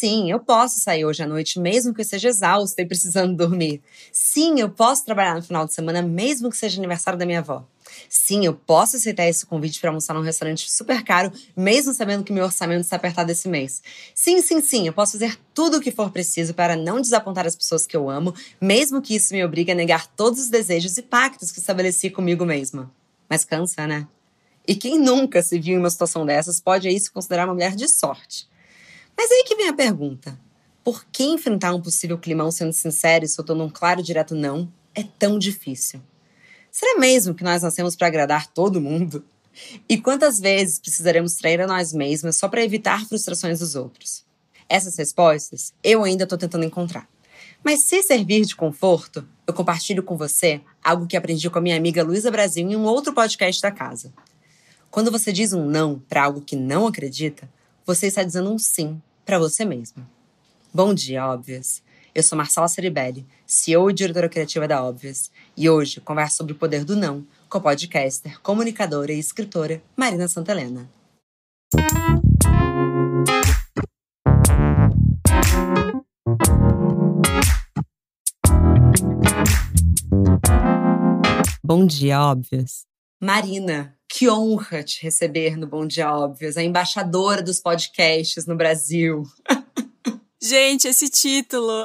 sim, eu posso sair hoje à noite, mesmo que eu esteja exausta e precisando dormir. Sim, eu posso trabalhar no final de semana, mesmo que seja aniversário da minha avó. Sim, eu posso aceitar esse convite para almoçar num restaurante super caro, mesmo sabendo que meu orçamento está apertado esse mês. Sim, sim, sim, eu posso fazer tudo o que for preciso para não desapontar as pessoas que eu amo, mesmo que isso me obrigue a negar todos os desejos e pactos que estabeleci comigo mesma. Mas cansa, né? E quem nunca se viu em uma situação dessas pode aí se considerar uma mulher de sorte. Mas aí que vem a pergunta: por que enfrentar um possível climão sendo sincero e soltando um claro direto não é tão difícil? Será mesmo que nós nascemos para agradar todo mundo? E quantas vezes precisaremos trair a nós mesmas só para evitar frustrações dos outros? Essas respostas eu ainda estou tentando encontrar. Mas se servir de conforto, eu compartilho com você algo que aprendi com a minha amiga Luísa Brasil em um outro podcast da casa. Quando você diz um não para algo que não acredita, você está dizendo um sim para você mesma. Bom dia, óbvias. Eu sou Marcela Ceribelli, CEO e diretora criativa da Óbvias, e hoje converso sobre o poder do não com a podcaster, comunicadora e escritora Marina Santelena. Bom dia, Óbvias. Marina, que honra te receber no Bom Dia Óbvias, a embaixadora dos podcasts no Brasil. Gente, esse título.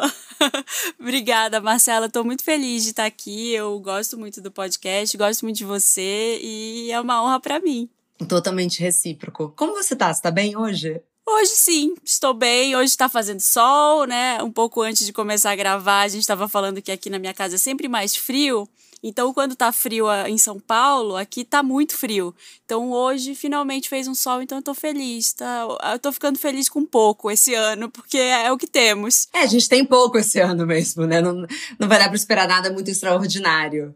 Obrigada, Marcela. Estou muito feliz de estar aqui. Eu gosto muito do podcast, gosto muito de você e é uma honra para mim. Totalmente recíproco. Como você tá? Você tá bem hoje? Hoje sim, estou bem. Hoje está fazendo sol, né? Um pouco antes de começar a gravar, a gente estava falando que aqui na minha casa é sempre mais frio. Então, quando tá frio em São Paulo, aqui tá muito frio. Então, hoje finalmente fez um sol, então eu tô feliz, tá? Eu tô ficando feliz com pouco esse ano, porque é o que temos. É, a gente tem pouco esse ano mesmo, né? Não, não vai dar pra esperar nada muito extraordinário.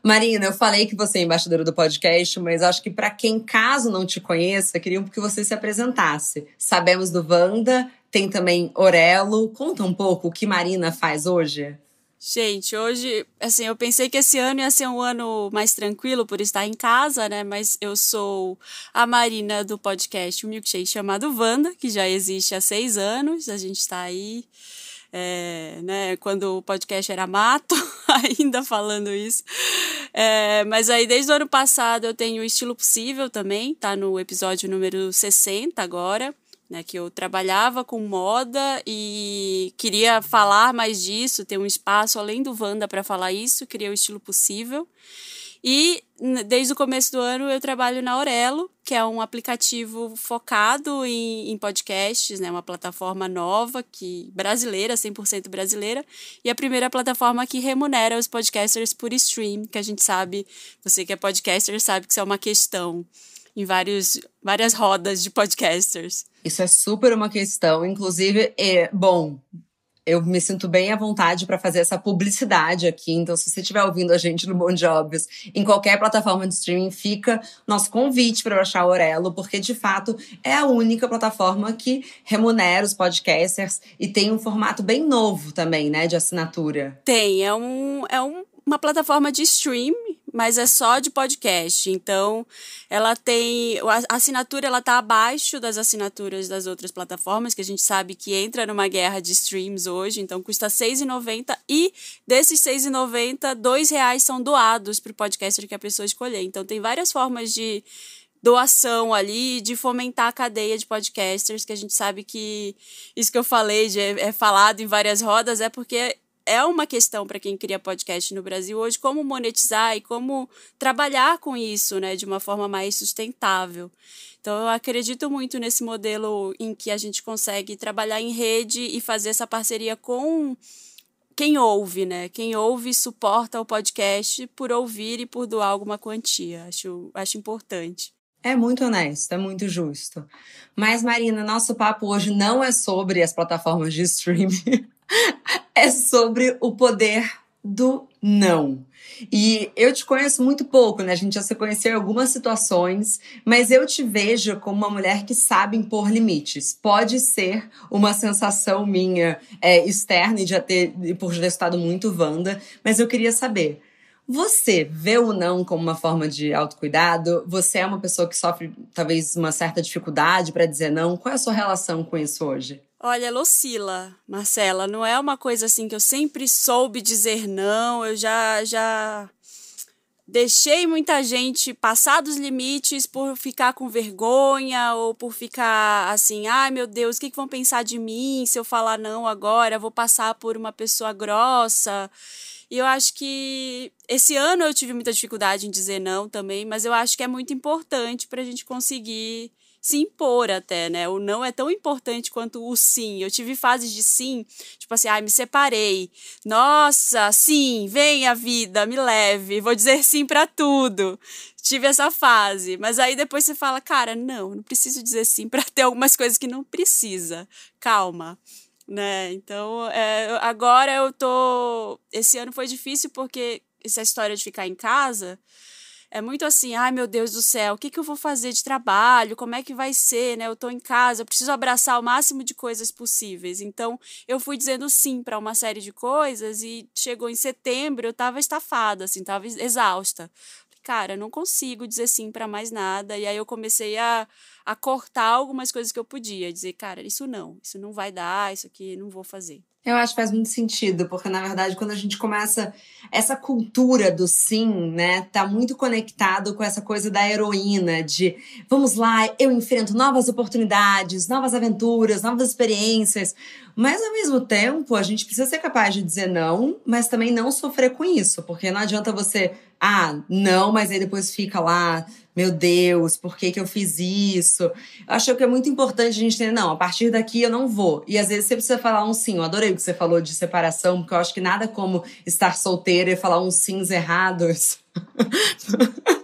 Marina, eu falei que você é embaixadora do podcast, mas acho que para quem caso não te conheça, queria que você se apresentasse. Sabemos do Wanda, tem também Orelo. Conta um pouco o que Marina faz hoje. Gente, hoje, assim, eu pensei que esse ano ia ser um ano mais tranquilo por estar em casa, né? Mas eu sou a Marina do podcast um Milkshake chamado Wanda, que já existe há seis anos. A gente está aí, é, né? Quando o podcast era mato, ainda falando isso. É, mas aí, desde o ano passado, eu tenho o Estilo Possível também, tá no episódio número 60 agora né, que eu trabalhava com moda e queria falar mais disso, ter um espaço além do Vanda para falar isso, criar o estilo possível. E desde o começo do ano eu trabalho na Aurelo, que é um aplicativo focado em, em podcasts, né, uma plataforma nova, que brasileira, 100% brasileira, e a primeira plataforma que remunera os podcasters por stream, que a gente sabe, você que é podcaster sabe que isso é uma questão em vários, várias rodas de podcasters. Isso é super uma questão, inclusive, é, bom, eu me sinto bem à vontade para fazer essa publicidade aqui. Então, se você estiver ouvindo a gente no Bom Jobs, em qualquer plataforma de streaming, fica nosso convite para baixar o Orelo, porque de fato é a única plataforma que remunera os podcasters e tem um formato bem novo também, né, de assinatura. Tem, é um, é um uma plataforma de stream, mas é só de podcast. Então, ela tem a assinatura ela tá abaixo das assinaturas das outras plataformas, que a gente sabe que entra numa guerra de streams hoje, então custa R$ 6,90 e desses R$ 6,90, R$ reais são doados para o podcaster que a pessoa escolher. Então, tem várias formas de doação ali, de fomentar a cadeia de podcasters, que a gente sabe que isso que eu falei de, é falado em várias rodas, é porque é uma questão para quem cria podcast no Brasil hoje, como monetizar e como trabalhar com isso, né, de uma forma mais sustentável. Então, eu acredito muito nesse modelo em que a gente consegue trabalhar em rede e fazer essa parceria com quem ouve, né? Quem ouve suporta o podcast por ouvir e por doar alguma quantia. Acho, acho importante. É muito honesto, é muito justo. Mas, Marina, nosso papo hoje não é sobre as plataformas de streaming. é sobre o poder do não. E eu te conheço muito pouco, né? A gente já se conheceu em algumas situações, mas eu te vejo como uma mulher que sabe impor limites. Pode ser uma sensação minha é, externa e já ter, por ter estado muito Wanda, mas eu queria saber. Você vê o não como uma forma de autocuidado? Você é uma pessoa que sofre talvez uma certa dificuldade para dizer não? Qual é a sua relação com isso hoje? Olha, ela oscila, Marcela. Não é uma coisa assim que eu sempre soube dizer não. Eu já já deixei muita gente passar dos limites por ficar com vergonha ou por ficar assim, ai meu Deus, o que, que vão pensar de mim se eu falar não agora? Vou passar por uma pessoa grossa. E eu acho que esse ano eu tive muita dificuldade em dizer não também, mas eu acho que é muito importante para a gente conseguir se impor até, né? O não é tão importante quanto o sim. Eu tive fases de sim, tipo assim, ai, me separei. Nossa, sim, vem a vida, me leve, vou dizer sim para tudo. Tive essa fase, mas aí depois você fala, cara, não, não preciso dizer sim para ter algumas coisas que não precisa. Calma né? Então, é, agora eu tô. Esse ano foi difícil porque essa história de ficar em casa é muito assim, ai meu Deus do céu, o que, que eu vou fazer de trabalho? Como é que vai ser, né? Eu tô em casa, eu preciso abraçar o máximo de coisas possíveis. Então, eu fui dizendo sim para uma série de coisas e chegou em setembro, eu tava estafada, assim, tava exausta. Cara, não consigo dizer sim para mais nada. E aí eu comecei a, a cortar algumas coisas que eu podia, dizer, cara, isso não, isso não vai dar, isso aqui não vou fazer. Eu acho que faz muito sentido, porque na verdade, quando a gente começa essa cultura do sim, né, tá muito conectado com essa coisa da heroína, de vamos lá, eu enfrento novas oportunidades, novas aventuras, novas experiências. Mas ao mesmo tempo, a gente precisa ser capaz de dizer não, mas também não sofrer com isso, porque não adianta você, ah, não, mas aí depois fica lá meu Deus, por que, que eu fiz isso? Eu acho que é muito importante a gente entender, não, a partir daqui eu não vou. E às vezes você precisa falar um sim. Eu adorei o que você falou de separação, porque eu acho que nada como estar solteira e falar uns sims errados.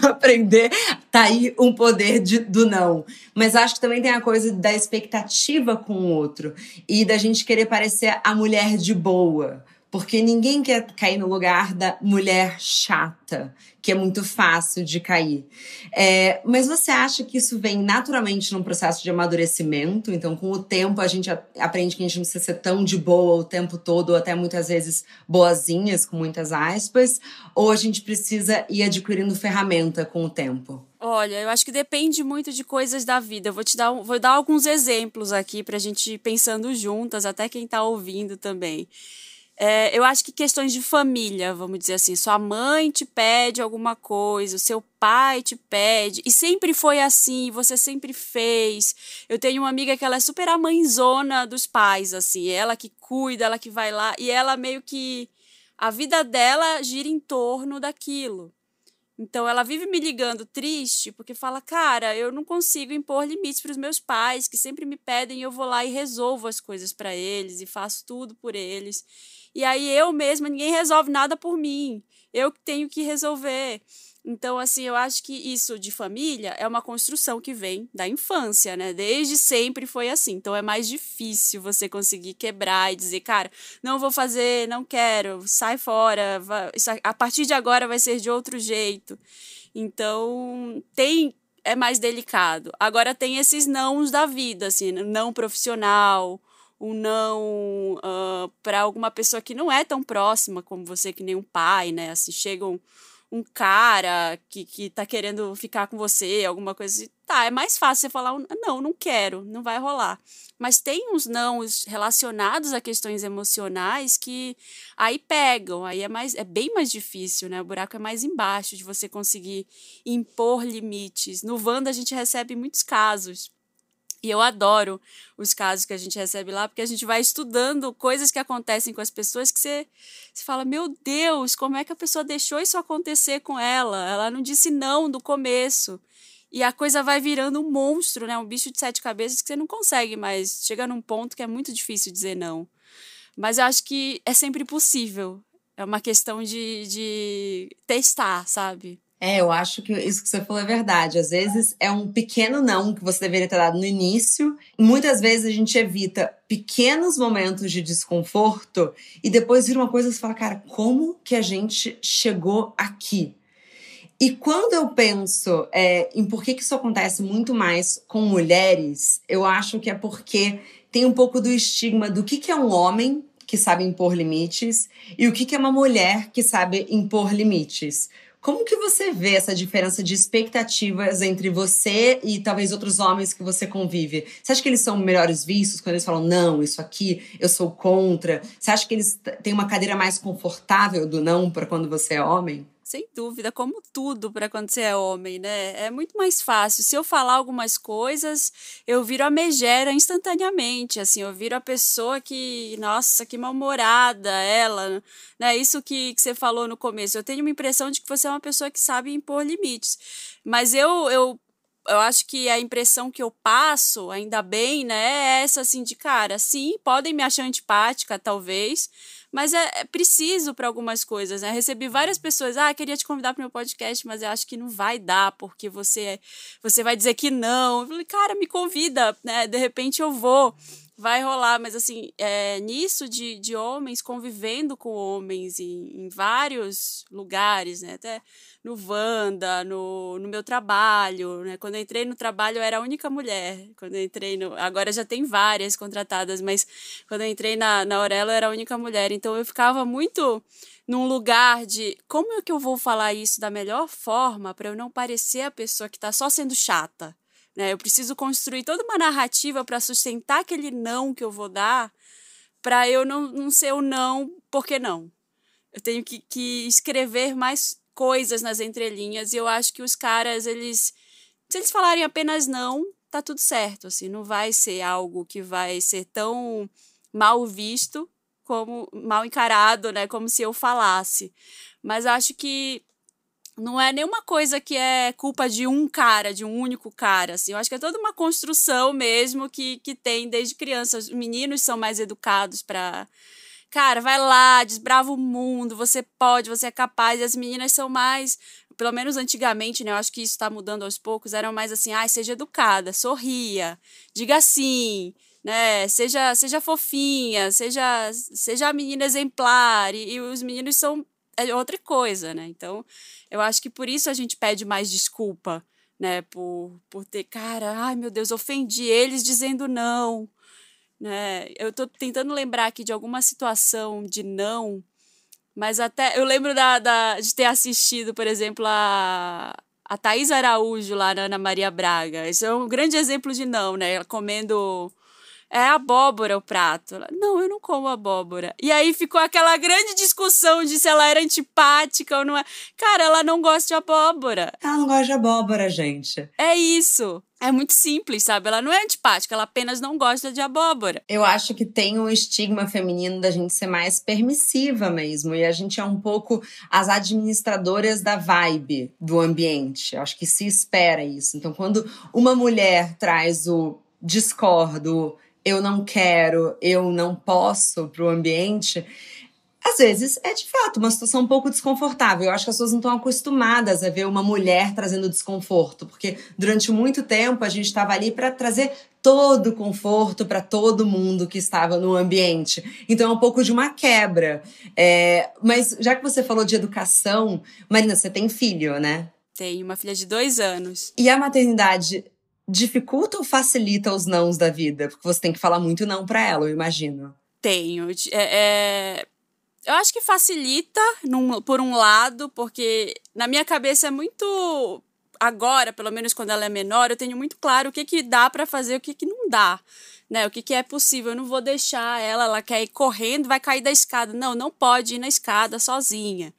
para aprender, tá aí um poder de, do não. Mas acho que também tem a coisa da expectativa com o outro e da gente querer parecer a mulher de boa. Porque ninguém quer cair no lugar da mulher chata, que é muito fácil de cair. É, mas você acha que isso vem naturalmente num processo de amadurecimento? Então, com o tempo, a gente aprende que a gente não precisa ser tão de boa o tempo todo, ou até muitas vezes boazinhas, com muitas aspas, ou a gente precisa ir adquirindo ferramenta com o tempo? Olha, eu acho que depende muito de coisas da vida. Eu vou te dar, vou dar alguns exemplos aqui para a gente ir pensando juntas, até quem está ouvindo também. É, eu acho que questões de família, vamos dizer assim, sua mãe te pede alguma coisa, o seu pai te pede, e sempre foi assim, você sempre fez. Eu tenho uma amiga que ela é super a mãezona dos pais, assim, ela que cuida, ela que vai lá, e ela meio que. A vida dela gira em torno daquilo. Então ela vive me ligando triste porque fala: "Cara, eu não consigo impor limites para os meus pais, que sempre me pedem, eu vou lá e resolvo as coisas para eles e faço tudo por eles". E aí eu mesma, ninguém resolve nada por mim. Eu que tenho que resolver. Então, assim, eu acho que isso de família é uma construção que vem da infância, né? Desde sempre foi assim. Então, é mais difícil você conseguir quebrar e dizer, cara, não vou fazer, não quero, sai fora, a partir de agora vai ser de outro jeito. Então, tem é mais delicado. Agora tem esses nãos da vida, assim, não profissional, um não uh, ah, para alguma pessoa que não é tão próxima como você, que nem um pai, né? Assim, chega um, um cara que, que tá querendo ficar com você, alguma coisa assim. Tá, é mais fácil você falar, não, não quero, não vai rolar. Mas tem uns não relacionados a questões emocionais que aí pegam, aí é, mais, é bem mais difícil, né? O buraco é mais embaixo de você conseguir impor limites. No Wanda a gente recebe muitos casos e eu adoro os casos que a gente recebe lá, porque a gente vai estudando coisas que acontecem com as pessoas que você, você fala: Meu Deus, como é que a pessoa deixou isso acontecer com ela? Ela não disse não do começo. E a coisa vai virando um monstro, né? Um bicho de sete cabeças que você não consegue mais. Chega num ponto que é muito difícil dizer não. Mas eu acho que é sempre possível. É uma questão de, de testar, sabe? É, eu acho que isso que você falou é verdade. Às vezes é um pequeno não que você deveria ter dado no início. Muitas vezes a gente evita pequenos momentos de desconforto e depois vira uma coisa que você fala, cara, como que a gente chegou aqui? E quando eu penso é, em por que, que isso acontece muito mais com mulheres, eu acho que é porque tem um pouco do estigma do que, que é um homem que sabe impor limites e o que, que é uma mulher que sabe impor limites. Como que você vê essa diferença de expectativas entre você e talvez outros homens que você convive? Você acha que eles são melhores vistos quando eles falam, não, isso aqui eu sou contra? Você acha que eles têm uma cadeira mais confortável do não para quando você é homem? Sem dúvida, como tudo para quando você é homem, né? É muito mais fácil. Se eu falar algumas coisas, eu viro a megera instantaneamente, assim, eu viro a pessoa que, nossa, que mal-humorada ela, né? Isso que, que você falou no começo. Eu tenho uma impressão de que você é uma pessoa que sabe impor limites. Mas eu, eu eu acho que a impressão que eu passo, ainda bem, né, é essa assim de cara, sim, podem me achar antipática, talvez, mas é, é preciso para algumas coisas, né? Recebi várias pessoas, ah, queria te convidar para meu podcast, mas eu acho que não vai dar, porque você você vai dizer que não. Eu falei, cara, me convida, né? De repente eu vou vai rolar, mas assim, é, nisso de, de homens convivendo com homens em, em vários lugares, né? Até no Wanda, no, no meu trabalho, né? Quando eu entrei no trabalho eu era a única mulher. Quando eu entrei no. Agora já tem várias contratadas, mas quando eu entrei na, na Aurelo eu era a única mulher. Então eu ficava muito num lugar de como é que eu vou falar isso da melhor forma para eu não parecer a pessoa que está só sendo chata né? Eu preciso construir toda uma narrativa para sustentar aquele não que eu vou dar, para eu não, não ser o não, porque não. Eu tenho que, que escrever mais coisas nas entrelinhas e eu acho que os caras, eles. Se eles falarem apenas não, tá tudo certo. Assim, não vai ser algo que vai ser tão mal visto como mal encarado, né? Como se eu falasse. Mas acho que não é nenhuma coisa que é culpa de um cara, de um único cara, assim. Eu acho que é toda uma construção mesmo que, que tem desde criança. Os meninos são mais educados para Cara, vai lá, desbrava o mundo, você pode, você é capaz. E as meninas são mais, pelo menos antigamente, né? Eu acho que isso está mudando aos poucos, eram mais assim, ai, ah, seja educada, sorria, diga sim, né? Seja, seja fofinha, seja, seja a menina exemplar. E, e os meninos são é outra coisa, né? Então, eu acho que por isso a gente pede mais desculpa, né? Por, por ter, cara, ai meu Deus, ofendi eles dizendo não, né? Eu tô tentando lembrar aqui de alguma situação de não, mas até eu lembro da, da de ter assistido, por exemplo, a a Thaís Araújo lá na Ana Maria Braga. Isso é um grande exemplo de não, né? Ela comendo é abóbora o prato. Ela, não, eu não como abóbora. E aí ficou aquela grande discussão de se ela era antipática ou não é. Cara, ela não gosta de abóbora. Ela não gosta de abóbora, gente. É isso. É muito simples, sabe? Ela não é antipática, ela apenas não gosta de abóbora. Eu acho que tem um estigma feminino da gente ser mais permissiva mesmo. E a gente é um pouco as administradoras da vibe do ambiente. Eu acho que se espera isso. Então, quando uma mulher traz o discordo, eu não quero, eu não posso para o ambiente, às vezes é de fato uma situação um pouco desconfortável. Eu acho que as pessoas não estão acostumadas a ver uma mulher trazendo desconforto, porque durante muito tempo a gente estava ali para trazer todo o conforto para todo mundo que estava no ambiente. Então é um pouco de uma quebra. É, mas já que você falou de educação, Marina, você tem filho, né? Tenho uma filha de dois anos. E a maternidade dificulta ou facilita os nãos da vida? Porque você tem que falar muito não para ela, eu imagino. Tenho. É, é... Eu acho que facilita, num, por um lado, porque na minha cabeça é muito. Agora, pelo menos quando ela é menor, eu tenho muito claro o que, que dá para fazer o que, que não dá. Né, o que, que é possível. Eu não vou deixar ela, ela quer ir correndo, vai cair da escada. Não, não pode ir na escada sozinha.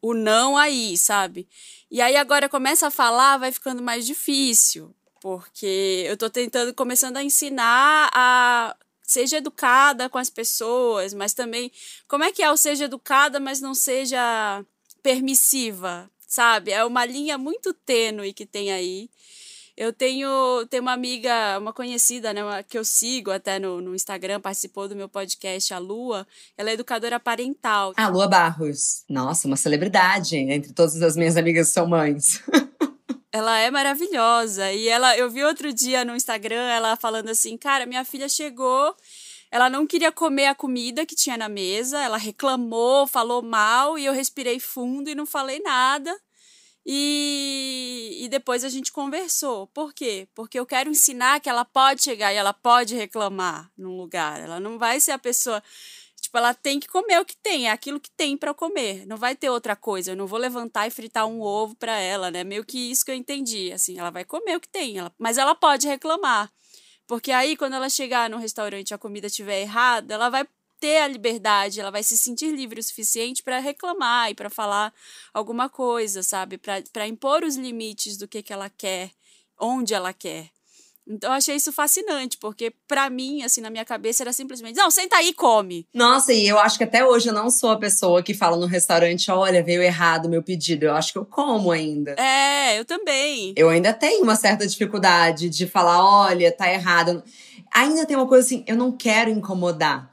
O não aí, sabe? E aí agora começa a falar, vai ficando mais difícil porque eu estou tentando, começando a ensinar a seja educada com as pessoas, mas também como é que é o seja educada, mas não seja permissiva, sabe? É uma linha muito tênue que tem aí. Eu tenho, tenho uma amiga, uma conhecida, né, uma, que eu sigo até no, no Instagram, participou do meu podcast, a Lua. Ela é educadora parental. A Lua Barros. Nossa, uma celebridade entre todas as minhas amigas são mães. Ela é maravilhosa. E ela, eu vi outro dia no Instagram ela falando assim: "Cara, minha filha chegou, ela não queria comer a comida que tinha na mesa, ela reclamou, falou mal e eu respirei fundo e não falei nada. E, e depois a gente conversou. Por quê? Porque eu quero ensinar que ela pode chegar e ela pode reclamar num lugar. Ela não vai ser a pessoa Tipo, ela tem que comer o que tem, é aquilo que tem para comer. Não vai ter outra coisa. Eu não vou levantar e fritar um ovo para ela, né? Meio que isso que eu entendi. Assim, ela vai comer o que tem, ela... mas ela pode reclamar. Porque aí, quando ela chegar no restaurante e a comida estiver errada, ela vai ter a liberdade, ela vai se sentir livre o suficiente para reclamar e para falar alguma coisa, sabe? Para impor os limites do que, que ela quer, onde ela quer. Então eu achei isso fascinante, porque para mim, assim, na minha cabeça era simplesmente, não, senta aí e come. Nossa, e eu acho que até hoje eu não sou a pessoa que fala no restaurante, olha, veio errado o meu pedido. Eu acho que eu como ainda. É, eu também. Eu ainda tenho uma certa dificuldade de falar, olha, tá errado. Ainda tem uma coisa assim, eu não quero incomodar.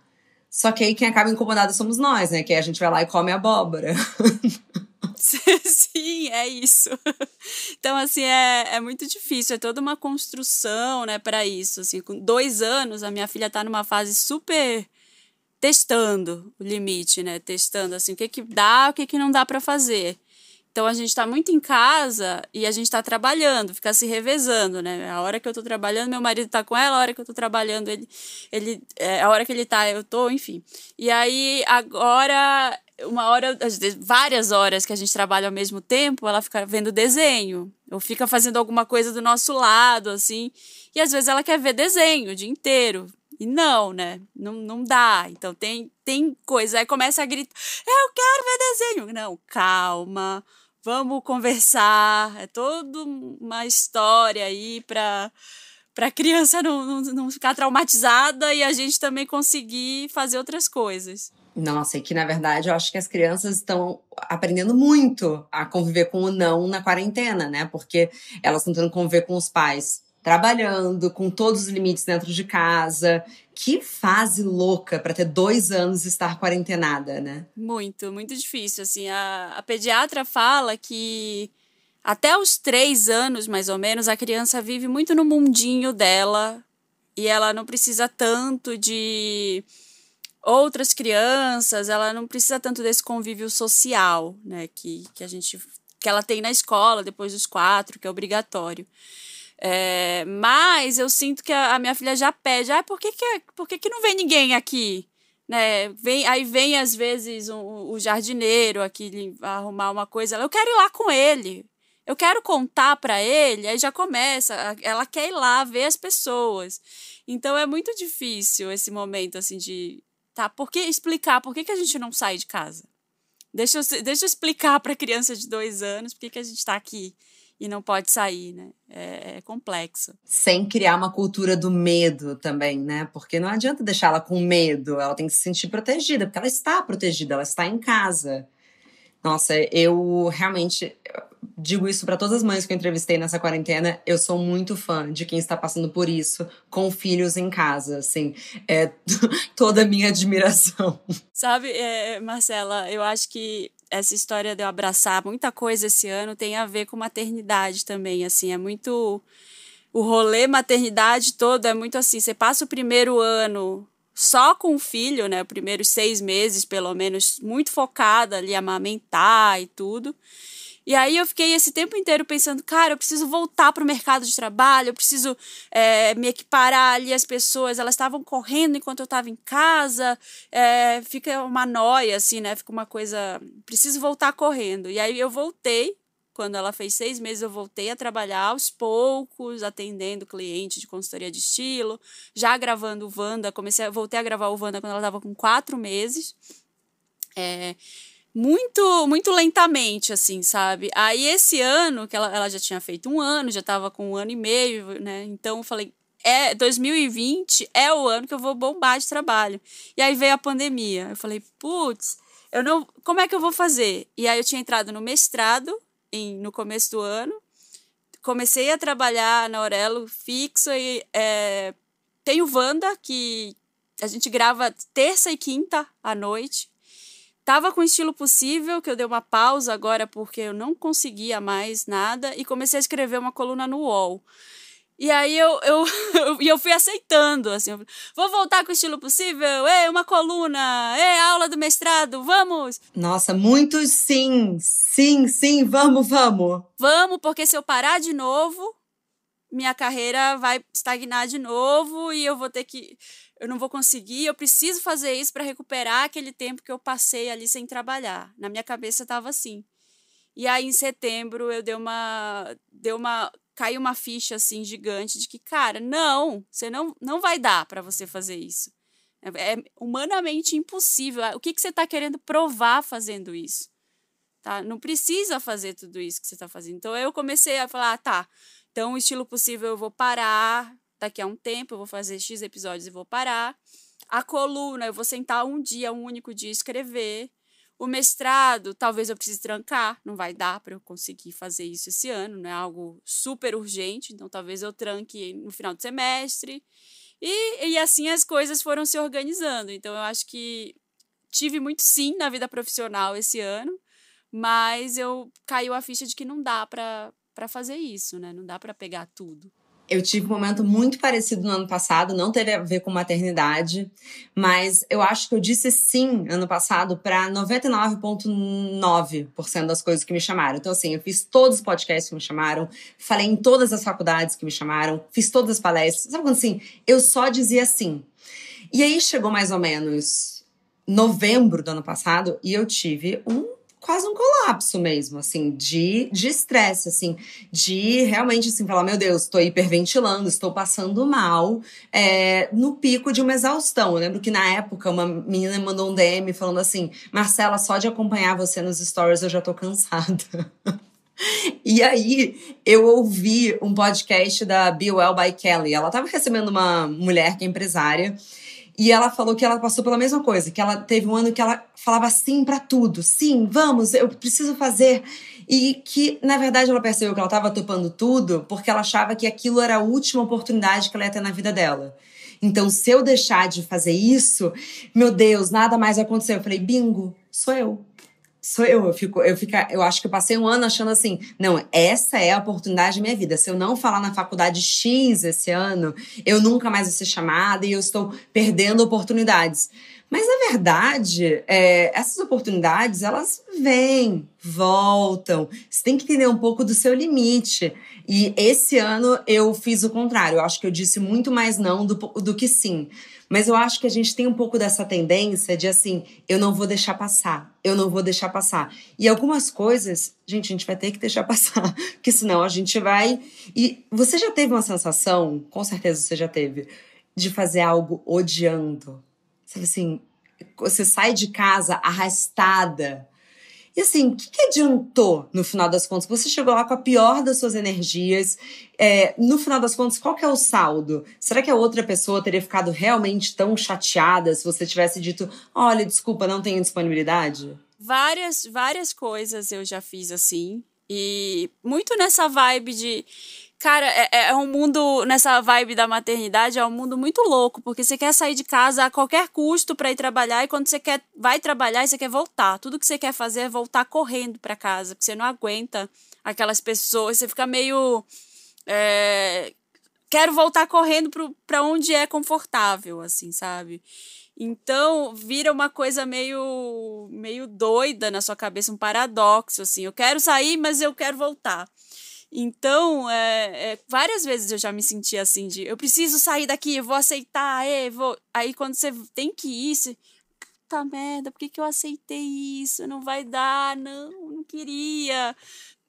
Só que aí quem acaba incomodado somos nós, né? Que a gente vai lá e come abóbora. Sim, é isso. Então, assim, é, é muito difícil, é toda uma construção, né, para isso. Assim, com dois anos, a minha filha tá numa fase super testando o limite, né? Testando, assim, o que que dá, o que que não dá para fazer. Então a gente está muito em casa e a gente está trabalhando, fica se revezando, né? A hora que eu estou trabalhando, meu marido está com ela, a hora que eu estou trabalhando, ele, ele, é, a hora que ele está, eu estou, enfim. E aí agora uma hora, várias horas que a gente trabalha ao mesmo tempo, ela fica vendo desenho, ou fica fazendo alguma coisa do nosso lado, assim. E às vezes ela quer ver desenho o dia inteiro. E não, né? Não, não dá. Então tem, tem coisa. Aí começa a gritar: Eu quero ver desenho. Não, calma. Vamos conversar. É toda uma história aí para para a criança não, não, não ficar traumatizada e a gente também conseguir fazer outras coisas. Nossa, e que na verdade eu acho que as crianças estão aprendendo muito a conviver com o não na quarentena, né? Porque elas estão tendo que conviver com os pais trabalhando, com todos os limites dentro de casa. Que fase louca para ter dois anos e estar quarentenada, né? Muito, muito difícil. Assim, a, a pediatra fala que até os três anos, mais ou menos, a criança vive muito no mundinho dela e ela não precisa tanto de outras crianças, ela não precisa tanto desse convívio social, né, que, que a gente que ela tem na escola depois dos quatro, que é obrigatório. É, mas eu sinto que a, a, minha filha já pede, ah, por que, que, por que, que não vem ninguém aqui? Né? Vem, aí vem às vezes o um, um jardineiro aqui arrumar uma coisa, eu quero ir lá com ele. Eu quero contar para ele, aí já começa, ela quer ir lá ver as pessoas. Então é muito difícil esse momento assim de tá? Por que explicar por que, que a gente não sai de casa? Deixa eu, deixa eu explicar para criança de dois anos por que, que a gente está aqui e não pode sair, né? É, é, complexo. Sem criar uma cultura do medo também, né? Porque não adianta deixá-la com medo, ela tem que se sentir protegida, porque ela está protegida, ela está em casa. Nossa, eu realmente digo isso para todas as mães que eu entrevistei nessa quarentena. Eu sou muito fã de quem está passando por isso com filhos em casa, assim. É toda a minha admiração. Sabe, é, Marcela, eu acho que essa história de eu abraçar muita coisa esse ano tem a ver com maternidade também, assim, é muito o rolê maternidade todo é muito assim, você passa o primeiro ano só com o filho, né, os primeiros seis meses, pelo menos, muito focada ali, amamentar e tudo. E aí eu fiquei esse tempo inteiro pensando, cara, eu preciso voltar para o mercado de trabalho, eu preciso é, me equiparar ali as pessoas, elas estavam correndo enquanto eu estava em casa, é, fica uma noia, assim, né? Fica uma coisa, preciso voltar correndo. E aí eu voltei, quando ela fez seis meses, eu voltei a trabalhar aos poucos, atendendo cliente de consultoria de estilo, já gravando o Wanda, comecei, voltei a gravar o Wanda quando ela estava com quatro meses. É, muito muito lentamente, assim, sabe? Aí esse ano, que ela, ela já tinha feito um ano, já estava com um ano e meio, né? Então eu falei, é 2020 é o ano que eu vou bombar de trabalho. E aí veio a pandemia. Eu falei, putz, eu não, como é que eu vou fazer? E aí eu tinha entrado no mestrado em, no começo do ano. Comecei a trabalhar na Aurelo fixo e é, tem o Wanda que a gente grava terça e quinta à noite. Tava com estilo possível, que eu dei uma pausa agora porque eu não conseguia mais nada e comecei a escrever uma coluna no UOL. E aí eu, eu, eu, eu fui aceitando, assim, vou voltar com o estilo possível, é uma coluna, é aula do mestrado, vamos! Nossa, muitos sim, sim, sim, vamos, vamos! Vamos, porque se eu parar de novo, minha carreira vai estagnar de novo e eu vou ter que eu não vou conseguir, eu preciso fazer isso para recuperar aquele tempo que eu passei ali sem trabalhar. Na minha cabeça estava assim. E aí em setembro eu dei uma deu uma caiu uma ficha assim gigante de que, cara, não, você não não vai dar para você fazer isso. É, é, humanamente impossível. O que, que você está querendo provar fazendo isso? Tá? Não precisa fazer tudo isso que você está fazendo. Então eu comecei a falar, ah, tá, então o estilo possível eu vou parar, daqui a um tempo eu vou fazer X episódios e vou parar. A coluna, eu vou sentar um dia, um único dia escrever. O mestrado, talvez eu precise trancar, não vai dar para eu conseguir fazer isso esse ano, não é algo super urgente, então talvez eu tranque no final do semestre. E, e assim as coisas foram se organizando. Então eu acho que tive muito sim na vida profissional esse ano, mas eu caiu a ficha de que não dá para fazer isso, né? Não dá para pegar tudo. Eu tive um momento muito parecido no ano passado, não teve a ver com maternidade, mas eu acho que eu disse sim ano passado para 99,9% das coisas que me chamaram. Então, assim, eu fiz todos os podcasts que me chamaram, falei em todas as faculdades que me chamaram, fiz todas as palestras. Sabe quando assim? Eu só dizia sim. E aí chegou mais ou menos novembro do ano passado e eu tive um quase um colapso mesmo, assim, de estresse, assim, de realmente, assim, falar, meu Deus, estou hiperventilando, estou passando mal, é, no pico de uma exaustão. Eu lembro que na época uma menina me mandou um DM falando assim, Marcela, só de acompanhar você nos stories eu já tô cansada. E aí, eu ouvi um podcast da Be Well by Kelly. Ela estava recebendo uma mulher que é empresária e ela falou que ela passou pela mesma coisa, que ela teve um ano que ela falava sim para tudo. Sim, vamos, eu preciso fazer. E que, na verdade, ela percebeu que ela estava topando tudo porque ela achava que aquilo era a última oportunidade que ela ia ter na vida dela. Então, se eu deixar de fazer isso, meu Deus, nada mais vai acontecer. Eu falei, bingo, sou eu sou eu. Eu, fico, eu, fico, eu acho que eu passei um ano achando assim: não, essa é a oportunidade da minha vida. Se eu não falar na faculdade X esse ano, eu nunca mais vou ser chamada e eu estou perdendo oportunidades. Mas na verdade, é, essas oportunidades elas vêm, voltam. Você tem que entender um pouco do seu limite. E esse ano eu fiz o contrário. Eu acho que eu disse muito mais não do, do que sim. Mas eu acho que a gente tem um pouco dessa tendência de assim, eu não vou deixar passar, eu não vou deixar passar. E algumas coisas, gente, a gente vai ter que deixar passar, porque senão a gente vai. E você já teve uma sensação, com certeza você já teve, de fazer algo odiando? Sabe assim, você sai de casa arrastada e assim, o que, que, adiantou no final das contas? Você chegou lá com a pior das suas energias. É, no final das contas, qual que é o saldo? Será que a outra pessoa teria ficado realmente tão chateada se você tivesse dito: olha, desculpa, não tenho disponibilidade? Várias, várias coisas eu já fiz assim. E muito nessa vibe de Cara, é, é, é um mundo, nessa vibe da maternidade, é um mundo muito louco, porque você quer sair de casa a qualquer custo para ir trabalhar, e quando você quer, vai trabalhar você quer voltar, tudo que você quer fazer é voltar correndo para casa, porque você não aguenta aquelas pessoas, você fica meio. É, quero voltar correndo para onde é confortável, assim, sabe? Então, vira uma coisa meio, meio doida na sua cabeça, um paradoxo, assim. Eu quero sair, mas eu quero voltar. Então, é, é, várias vezes eu já me senti assim de eu preciso sair daqui, eu vou aceitar, é, vou. Aí quando você tem que ir, você, puta merda, por que, que eu aceitei isso? Não vai dar, não, não queria.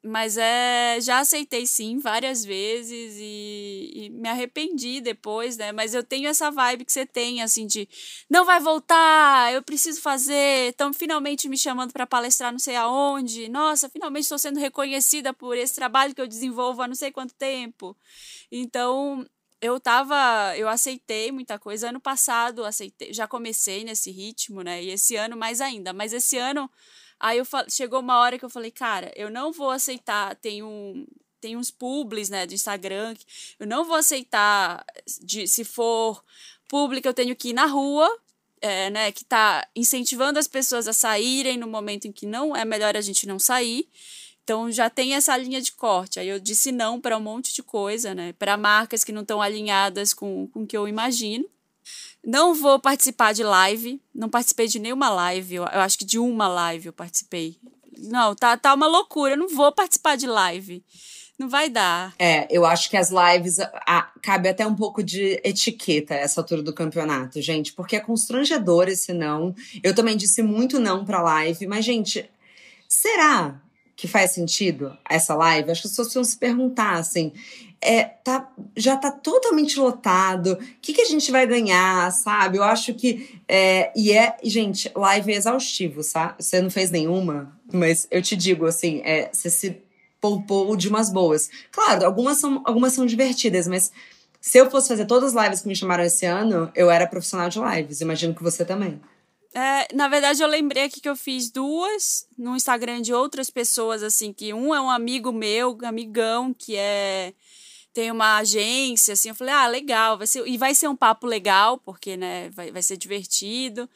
Mas é, já aceitei sim várias vezes e, e, me arrependi depois, né? Mas eu tenho essa vibe que você tem, assim, de não vai voltar, eu preciso fazer, estão finalmente me chamando para palestrar não sei aonde. Nossa, finalmente estou sendo reconhecida por esse trabalho que eu desenvolvo há não sei quanto tempo. Então, eu tava, eu aceitei muita coisa. Ano passado, aceitei, já comecei nesse ritmo, né? E esse ano mais ainda. Mas esse ano Aí eu chegou uma hora que eu falei, cara, eu não vou aceitar. Tem um tem uns publis, né, do Instagram. Eu não vou aceitar de se for público eu tenho que ir na rua, é, né, que tá incentivando as pessoas a saírem no momento em que não é melhor a gente não sair. Então já tem essa linha de corte. Aí eu disse não para um monte de coisa, né? Para marcas que não estão alinhadas com, com o que eu imagino. Não vou participar de live. Não participei de nenhuma live. Eu, acho que de uma live eu participei. Não, tá, tá uma loucura. Eu não vou participar de live. Não vai dar. É, eu acho que as lives a, cabe até um pouco de etiqueta essa altura do campeonato, gente, porque é constrangedor esse não. Eu também disse muito não pra live, mas, gente, será que faz sentido essa live? Acho que as pessoas precisam se perguntar, assim, é, tá, já tá totalmente lotado, o que, que a gente vai ganhar, sabe? Eu acho que, é, e é, gente, live é exaustivo, sabe? Você não fez nenhuma, mas eu te digo, assim, é, você se poupou de umas boas. Claro, algumas são, algumas são divertidas, mas se eu fosse fazer todas as lives que me chamaram esse ano, eu era profissional de lives. Imagino que você também. É, na verdade, eu lembrei aqui que eu fiz duas no Instagram de outras pessoas, assim, que um é um amigo meu, amigão, que é tem uma agência, assim, eu falei, ah, legal, vai ser, e vai ser um papo legal, porque, né, vai, vai ser divertido.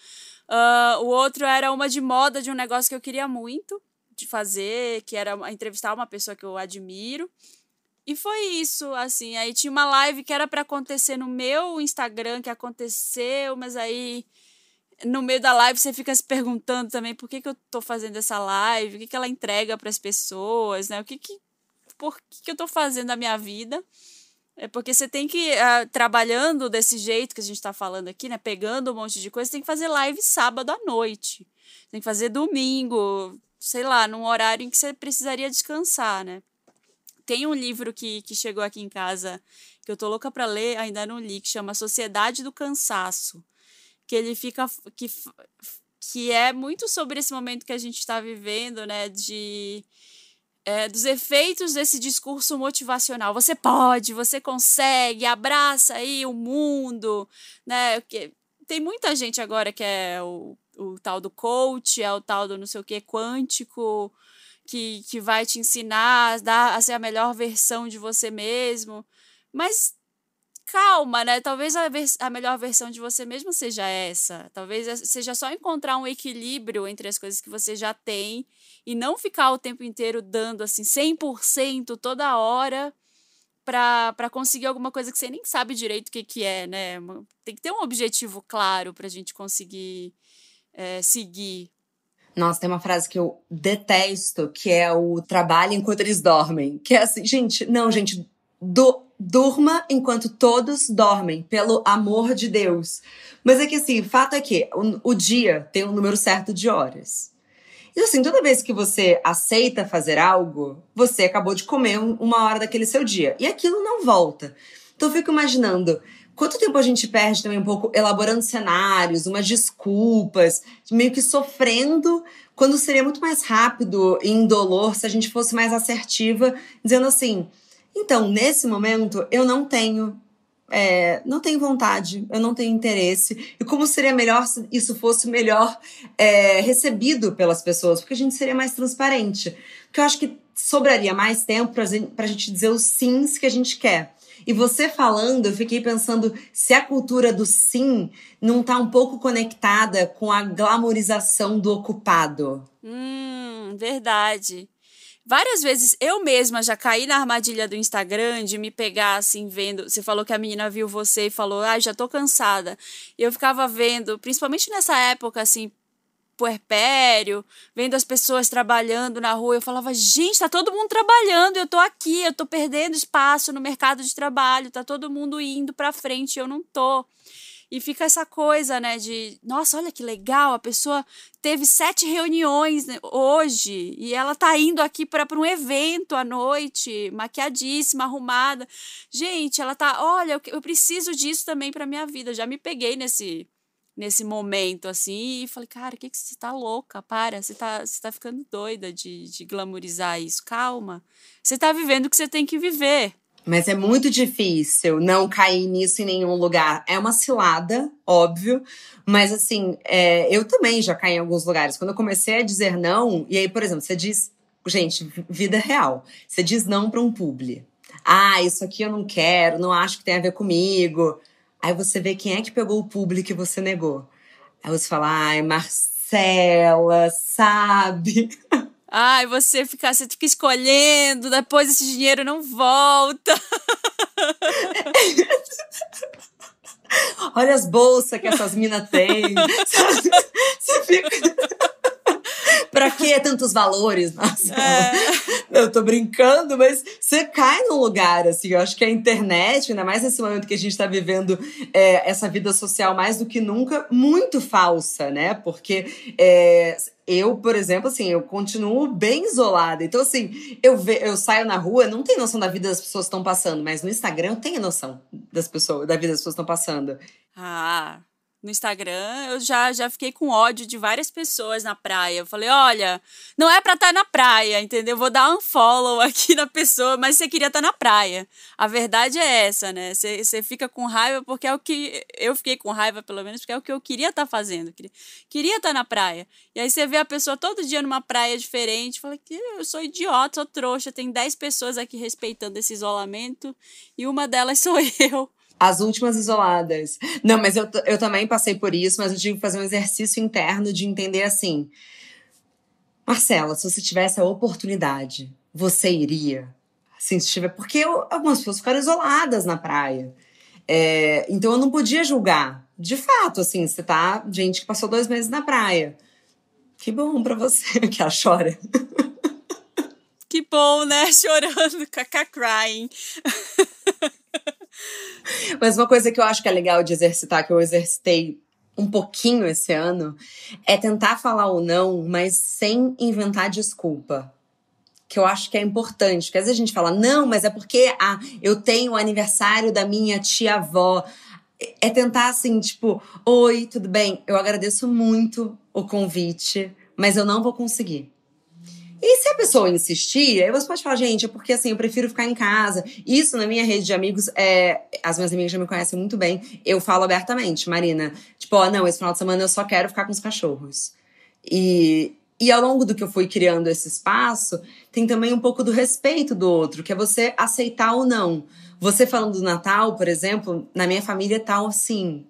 Uh, o outro era uma de moda de um negócio que eu queria muito, de fazer, que era entrevistar uma pessoa que eu admiro. E foi isso, assim. Aí tinha uma live que era para acontecer no meu Instagram, que aconteceu, mas aí no meio da live você fica se perguntando também por que, que eu tô fazendo essa live, o que, que ela entrega para as pessoas, né? O que que por que, que eu tô fazendo a minha vida? É porque você tem que, uh, trabalhando desse jeito que a gente está falando aqui, né? Pegando um monte de coisa, tem que fazer live sábado à noite. Tem que fazer domingo, sei lá, num horário em que você precisaria descansar, né? Tem um livro que, que chegou aqui em casa que eu tô louca para ler, ainda não li, que chama Sociedade do Cansaço. Que ele fica. que, que é muito sobre esse momento que a gente está vivendo, né? De. É, dos efeitos desse discurso motivacional. Você pode, você consegue, abraça aí o mundo, né? Tem muita gente agora que é o o tal do coach, é o tal do não sei o que quântico, que, que vai te ensinar a, dar, a ser a melhor versão de você mesmo. Mas calma, né? Talvez a, a melhor versão de você mesmo seja essa. Talvez seja só encontrar um equilíbrio entre as coisas que você já tem e não ficar o tempo inteiro dando assim 100% toda hora para conseguir alguma coisa que você nem sabe direito o que, que é, né? Tem que ter um objetivo claro para a gente conseguir é, seguir. Nossa, tem uma frase que eu detesto, que é o trabalho enquanto eles dormem. Que é assim, gente, não, gente, do, durma enquanto todos dormem, pelo amor de Deus. Mas é que assim, fato é que o, o dia tem um número certo de horas. E assim, toda vez que você aceita fazer algo, você acabou de comer uma hora daquele seu dia. E aquilo não volta. Então eu fico imaginando, Quanto tempo a gente perde também um pouco elaborando cenários, umas desculpas, meio que sofrendo, quando seria muito mais rápido e indolor se a gente fosse mais assertiva, dizendo assim: então, nesse momento, eu não tenho. É, não tenho vontade, eu não tenho interesse. E como seria melhor se isso fosse melhor é, recebido pelas pessoas? Porque a gente seria mais transparente. Porque eu acho que sobraria mais tempo para a gente dizer os sims que a gente quer. E você falando, eu fiquei pensando se a cultura do sim não está um pouco conectada com a glamorização do ocupado. Hum, verdade. Várias vezes eu mesma já caí na armadilha do Instagram de me pegar assim, vendo. Você falou que a menina viu você e falou, ah, já tô cansada. E eu ficava vendo, principalmente nessa época, assim, puerpério, vendo as pessoas trabalhando na rua, eu falava, gente, tá todo mundo trabalhando, eu tô aqui, eu tô perdendo espaço no mercado de trabalho, tá todo mundo indo para frente, eu não tô. E fica essa coisa, né, de, nossa, olha que legal, a pessoa teve sete reuniões né, hoje e ela tá indo aqui para um evento à noite, maquiadíssima, arrumada. Gente, ela tá, olha, eu, preciso disso também para minha vida. Já me peguei nesse nesse momento, assim, e falei, cara, o que, que você tá louca? Para, você tá, você tá ficando doida de, de glamorizar isso. Calma. Você tá vivendo o que você tem que viver. Mas é muito difícil não cair nisso em nenhum lugar. É uma cilada, óbvio. Mas assim, é, eu também já caí em alguns lugares. Quando eu comecei a dizer não, e aí, por exemplo, você diz, gente, vida real. Você diz não para um publi. Ah, isso aqui eu não quero, não acho que tem a ver comigo. Aí você vê quem é que pegou o público que você negou. Aí você fala, ai, Marcela, sabe? Ai, você fica, você fica escolhendo, depois esse dinheiro não volta. Olha as bolsas que essas minas têm. Você fica pra que tantos valores? Nossa, é. eu tô brincando, mas você cai num lugar, assim, eu acho que a internet, ainda mais nesse momento que a gente tá vivendo é, essa vida social mais do que nunca, muito falsa, né? Porque é, eu, por exemplo, assim, eu continuo bem isolada. Então, assim, eu, ve eu saio na rua, não tenho noção da vida das pessoas que estão passando, mas no Instagram eu tenho noção das pessoas, da vida das pessoas que estão passando. Ah, no Instagram, eu já, já fiquei com ódio de várias pessoas na praia. Eu falei, olha, não é pra estar tá na praia, entendeu? Vou dar um follow aqui na pessoa, mas você queria estar tá na praia. A verdade é essa, né? Você, você fica com raiva porque é o que. Eu fiquei com raiva, pelo menos, porque é o que eu queria estar tá fazendo. Queria estar tá na praia. E aí você vê a pessoa todo dia numa praia diferente. Fala que eu sou idiota, sou trouxa. Tem 10 pessoas aqui respeitando esse isolamento e uma delas sou eu. As últimas isoladas. Não, mas eu, eu também passei por isso, mas eu tive que fazer um exercício interno de entender assim. Marcela, se você tivesse a oportunidade, você iria? Assim, se tiver. Porque eu, algumas pessoas ficaram isoladas na praia. É, então eu não podia julgar. De fato, assim, você tá. Gente que passou dois meses na praia. Que bom pra você que ela chora. Que bom, né? Chorando, caca crying. Mas uma coisa que eu acho que é legal de exercitar, que eu exercitei um pouquinho esse ano, é tentar falar o não, mas sem inventar desculpa. Que eu acho que é importante. Porque às vezes a gente fala, não, mas é porque ah, eu tenho o aniversário da minha tia-avó. É tentar assim, tipo, oi, tudo bem? Eu agradeço muito o convite, mas eu não vou conseguir. E se a pessoa insistir, aí você pode falar, gente, é porque assim, eu prefiro ficar em casa. Isso na minha rede de amigos, é, as minhas amigas já me conhecem muito bem. Eu falo abertamente, Marina, tipo, ó, oh, não, esse final de semana eu só quero ficar com os cachorros. E, e ao longo do que eu fui criando esse espaço, tem também um pouco do respeito do outro, que é você aceitar ou não. Você falando do Natal, por exemplo, na minha família tá assim,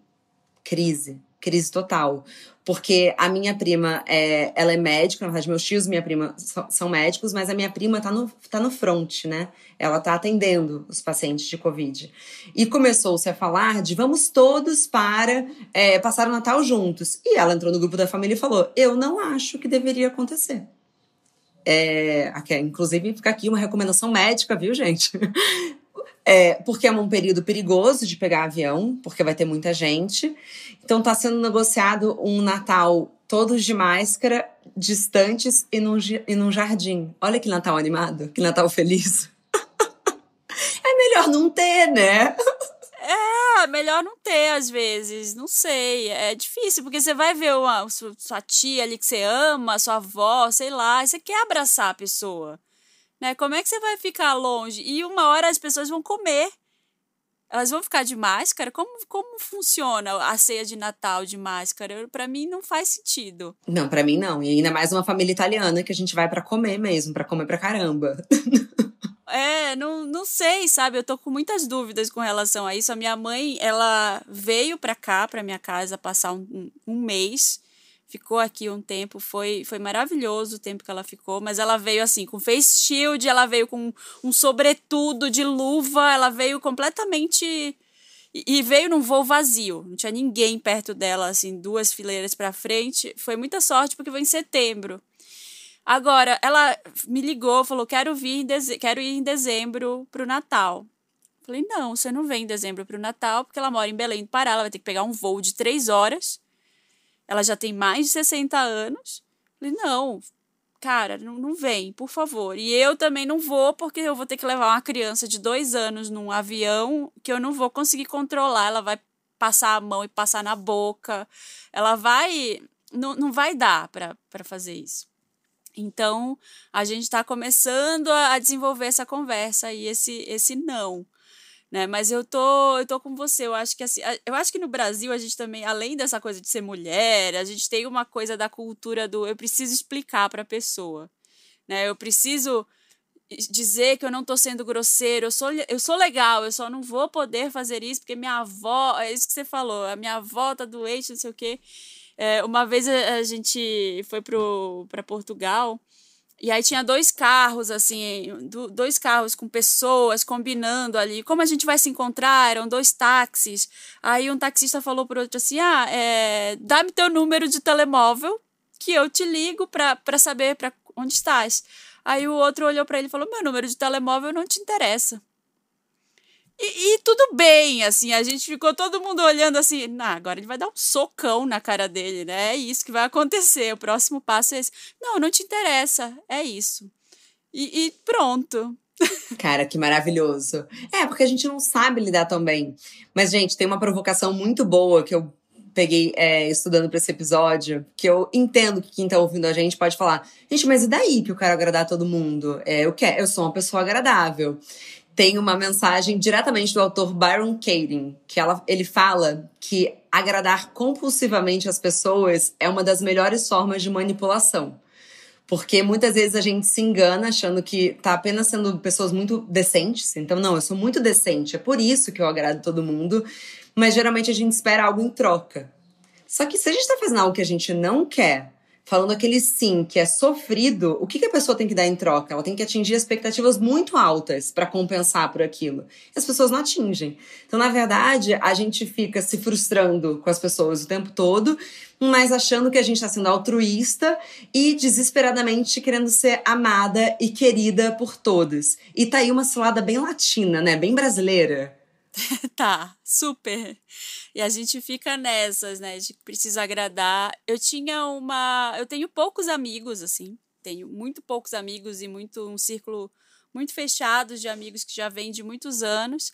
crise, crise total porque a minha prima, é, ela é médica, na verdade, meus tios e minha prima são, médicos, mas a minha prima tá no, tá no front, né? Ela tá atendendo os pacientes de Covid. E começou-se a falar de vamos todos para é, passar o Natal juntos. E ela entrou no grupo da família e falou: Eu não acho que deveria acontecer. É, inclusive, fica aqui uma recomendação médica, viu, gente? É, porque é um período perigoso de pegar avião, porque vai ter muita gente. Então está sendo negociado um Natal todos de máscara, distantes e num, e num jardim. Olha que Natal animado, que Natal feliz. é melhor não ter, né? É, melhor não ter às vezes, não sei. É difícil, porque você vai ver uma, sua tia ali que você ama, sua avó, sei lá, e você quer abraçar a pessoa. Né? Como é que você vai ficar longe? E uma hora as pessoas vão comer. Elas vão ficar de máscara? Como, como funciona a ceia de Natal de máscara? Para mim não faz sentido. Não, para mim não. E ainda mais uma família italiana que a gente vai para comer mesmo, para comer pra caramba. É, não, não sei, sabe? Eu tô com muitas dúvidas com relação a isso. A minha mãe, ela veio pra cá, pra minha casa, passar um, um mês ficou aqui um tempo, foi, foi maravilhoso o tempo que ela ficou, mas ela veio assim, com face shield, ela veio com um sobretudo de luva, ela veio completamente e veio num voo vazio, não tinha ninguém perto dela, assim, duas fileiras para frente. Foi muita sorte porque foi em setembro. Agora, ela me ligou, falou: "Quero vir, quero ir em dezembro pro Natal". Falei: "Não, você não vem em dezembro pro Natal, porque ela mora em Belém do Pará, ela vai ter que pegar um voo de três horas ela já tem mais de 60 anos. Falei, não, cara, não, não vem, por favor. E eu também não vou, porque eu vou ter que levar uma criança de dois anos num avião que eu não vou conseguir controlar. Ela vai passar a mão e passar na boca. Ela vai. Não, não vai dar para fazer isso. Então, a gente está começando a desenvolver essa conversa e esse, esse não né? Mas eu tô, eu tô com você. Eu acho que assim, eu acho que no Brasil a gente também, além dessa coisa de ser mulher, a gente tem uma coisa da cultura do eu preciso explicar para a pessoa, né? Eu preciso dizer que eu não tô sendo grosseiro, eu sou, eu sou legal, eu só não vou poder fazer isso porque minha avó, é isso que você falou, a minha avó tá doente, não sei o quê. É, uma vez a, a gente foi para Portugal e aí tinha dois carros, assim, dois carros com pessoas combinando ali. Como a gente vai se encontrar? Eram dois táxis. Aí um taxista falou pro outro assim: ah, é, dá-me teu número de telemóvel, que eu te ligo pra saber pra onde estás. Aí o outro olhou para ele e falou: Meu número de telemóvel não te interessa. E, e, tudo bem, assim, a gente ficou todo mundo olhando assim, nah, agora ele vai dar um socão na cara dele, né? É isso que vai acontecer. O próximo passo é esse. Não, não te interessa, é isso. E, e pronto. Cara, que maravilhoso. É, porque a gente não sabe lidar tão bem. Mas, gente, tem uma provocação muito boa que eu peguei é, estudando para esse episódio, que eu entendo que quem tá ouvindo a gente pode falar, gente, mas e daí que eu quero agradar todo mundo? É, eu, quero, eu sou uma pessoa agradável. Tem uma mensagem diretamente do autor Byron Katie, que ela, ele fala que agradar compulsivamente as pessoas é uma das melhores formas de manipulação. Porque muitas vezes a gente se engana achando que tá apenas sendo pessoas muito decentes. Então, não, eu sou muito decente, é por isso que eu agrado todo mundo mas geralmente a gente espera algo em troca. Só que se a gente está fazendo algo que a gente não quer, falando aquele sim que é sofrido, o que, que a pessoa tem que dar em troca? Ela tem que atingir expectativas muito altas para compensar por aquilo. E as pessoas não atingem. Então, na verdade, a gente fica se frustrando com as pessoas o tempo todo, mas achando que a gente está sendo altruísta e desesperadamente querendo ser amada e querida por todos. E tá aí uma cilada bem latina, né? Bem brasileira. tá, super. E a gente fica nessas, né, de precisa agradar. Eu tinha uma, eu tenho poucos amigos assim, tenho muito poucos amigos e muito um círculo muito fechado de amigos que já vêm de muitos anos.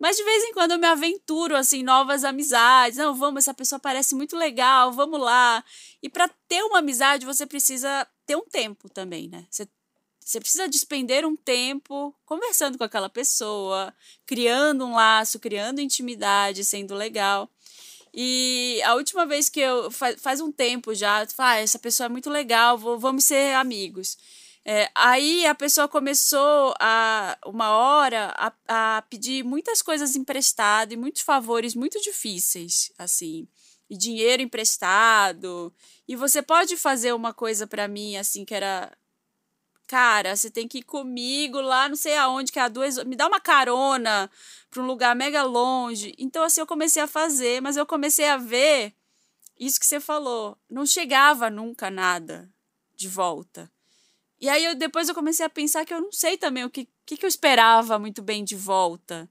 Mas de vez em quando eu me aventuro assim, novas amizades. Não, vamos, essa pessoa parece muito legal, vamos lá. E para ter uma amizade, você precisa ter um tempo também, né? Você você precisa despender um tempo conversando com aquela pessoa, criando um laço, criando intimidade, sendo legal. E a última vez que eu. Faz, um tempo já, ah, essa pessoa é muito legal, vou, vamos ser amigos. É, aí a pessoa começou a uma hora a, a pedir muitas coisas emprestadas e muitos favores muito difíceis, assim, e dinheiro emprestado. E você pode fazer uma coisa para mim assim que era cara, você tem que ir comigo lá, não sei aonde, que é a duas. Me dá uma carona para um lugar mega longe. Então, assim, eu comecei a fazer, mas eu comecei a ver isso que você falou. Não chegava nunca nada de volta. E aí, eu, depois eu comecei a pensar que eu não sei também o que, que, que eu esperava muito bem de volta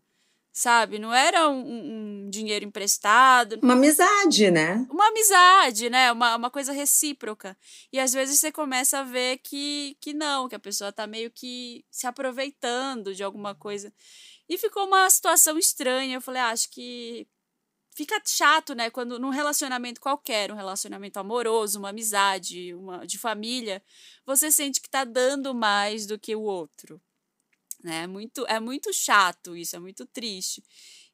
sabe? Não era um, um, dinheiro emprestado. Uma amizade, né? Uma amizade, né? Uma, uma coisa recíproca. E às vezes você começa a ver que, que não, que a pessoa tá meio que se aproveitando de alguma coisa. E ficou uma situação estranha. Eu falei, ah, acho que fica chato, né? Quando num relacionamento qualquer, um relacionamento amoroso, uma amizade, uma de família, você sente que tá dando mais do que o outro né? É muito, é muito chato isso, é muito triste.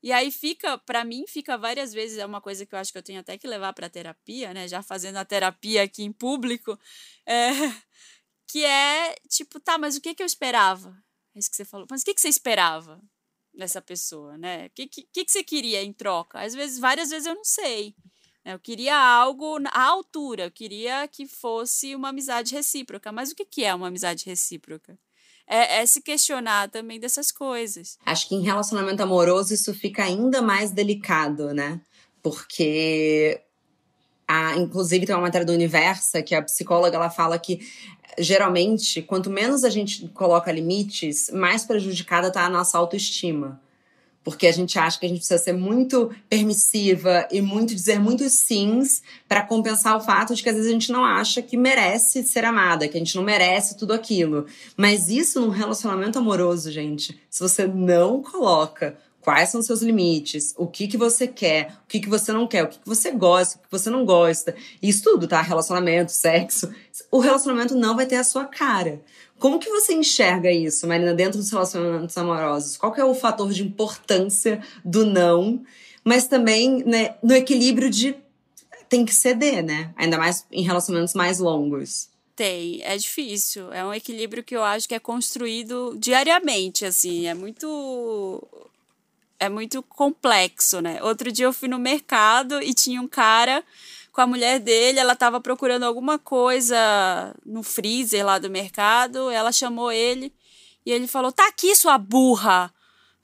E aí fica, para mim, fica várias vezes, é uma coisa que eu acho que eu tenho até que levar para terapia, né? Já fazendo a terapia aqui em público, é, que é tipo, tá, mas o que que eu esperava? É isso que você falou. Mas o que que você esperava dessa pessoa, né? O que, que, que você queria em troca? Às vezes, várias vezes eu não sei. Né? Eu queria algo à altura, eu queria que fosse uma amizade recíproca. Mas o que, que é uma amizade recíproca? É, é se questionar também dessas coisas. Acho que em relacionamento amoroso isso fica ainda mais delicado, né? Porque a, inclusive tem uma matéria do Universa que a psicóloga ela fala que geralmente quanto menos a gente coloca limites, mais prejudicada está a nossa autoestima porque a gente acha que a gente precisa ser muito permissiva e muito dizer muitos sims para compensar o fato de que às vezes a gente não acha que merece ser amada, que a gente não merece tudo aquilo. Mas isso num relacionamento amoroso, gente, se você não coloca quais são os seus limites, o que que você quer, o que que você não quer, o que que você gosta, o que você não gosta. Isso tudo, tá? Relacionamento, sexo. O relacionamento não vai ter a sua cara. Como que você enxerga isso, Marina, dentro dos relacionamentos amorosos? Qual que é o fator de importância do não, mas também né, no equilíbrio de tem que ceder, né? Ainda mais em relacionamentos mais longos. Tem, é difícil. É um equilíbrio que eu acho que é construído diariamente, assim, é muito é muito complexo, né? Outro dia eu fui no mercado e tinha um cara com a mulher dele, ela estava procurando alguma coisa no freezer lá do mercado, ela chamou ele e ele falou: "Tá aqui sua burra".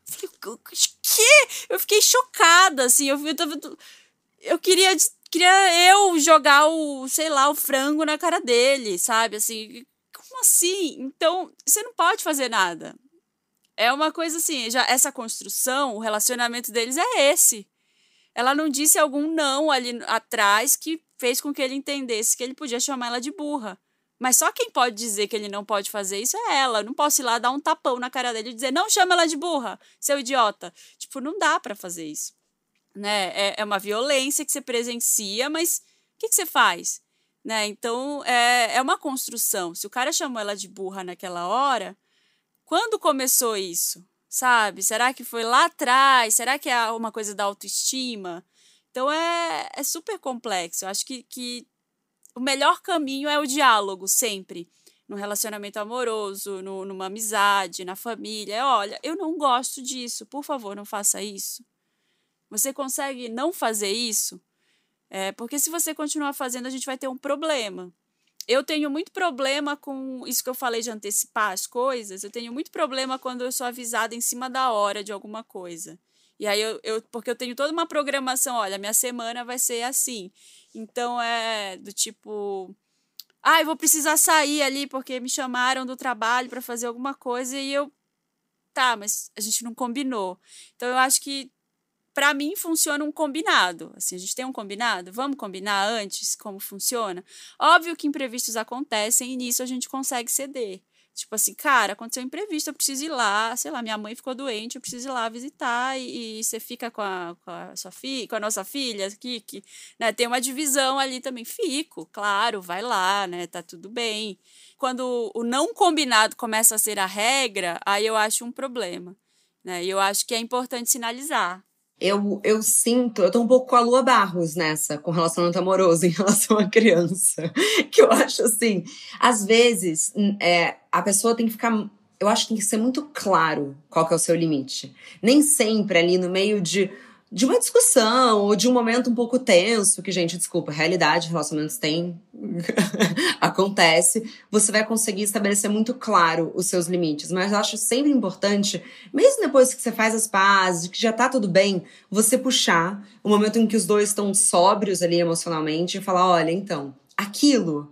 Eu falei: "Que?". Eu fiquei chocada assim, eu eu, eu queria queria eu jogar o, sei lá, o frango na cara dele, sabe? Assim, como assim? Então, você não pode fazer nada. É uma coisa assim, já essa construção, o relacionamento deles é esse. Ela não disse algum não ali atrás que fez com que ele entendesse que ele podia chamar ela de burra. Mas só quem pode dizer que ele não pode fazer isso é ela. Eu não posso ir lá dar um tapão na cara dele e dizer, não chama ela de burra, seu idiota. Tipo, não dá para fazer isso. Né? É, é uma violência que você presencia, mas o que, que você faz? Né? Então, é, é uma construção. Se o cara chamou ela de burra naquela hora, quando começou isso? Sabe? Será que foi lá atrás? Será que é uma coisa da autoestima? Então é, é super complexo. Eu acho que, que o melhor caminho é o diálogo, sempre. No relacionamento amoroso, no, numa amizade, na família. Olha, eu não gosto disso, por favor, não faça isso. Você consegue não fazer isso? É, porque se você continuar fazendo, a gente vai ter um problema. Eu tenho muito problema com isso que eu falei de antecipar as coisas. Eu tenho muito problema quando eu sou avisada em cima da hora de alguma coisa. E aí eu, eu porque eu tenho toda uma programação, olha, minha semana vai ser assim. Então é do tipo, ah, eu vou precisar sair ali porque me chamaram do trabalho para fazer alguma coisa e eu tá, mas a gente não combinou. Então eu acho que para mim funciona um combinado. Assim, a gente tem um combinado, vamos combinar antes como funciona. Óbvio que imprevistos acontecem e nisso a gente consegue ceder. Tipo assim, cara, aconteceu um imprevisto, eu preciso ir lá, sei lá, minha mãe ficou doente, eu preciso ir lá visitar e, e você fica com a, com a sua filha, com a nossa filha, Kiki, né? Tem uma divisão ali também. Fico, claro, vai lá, né? Tá tudo bem. Quando o não combinado começa a ser a regra, aí eu acho um problema, né? E eu acho que é importante sinalizar eu, eu sinto, eu tô um pouco com a Lua Barros nessa, com relacionamento amoroso em relação à criança. Que eu acho assim, às vezes é, a pessoa tem que ficar. Eu acho que tem que ser muito claro qual que é o seu limite. Nem sempre ali no meio de de uma discussão ou de um momento um pouco tenso, que, gente, desculpa, realidade, relacionamentos tem, acontece, você vai conseguir estabelecer muito claro os seus limites. Mas eu acho sempre importante, mesmo depois que você faz as pazes, que já tá tudo bem, você puxar o momento em que os dois estão sóbrios ali emocionalmente e falar: olha, então, aquilo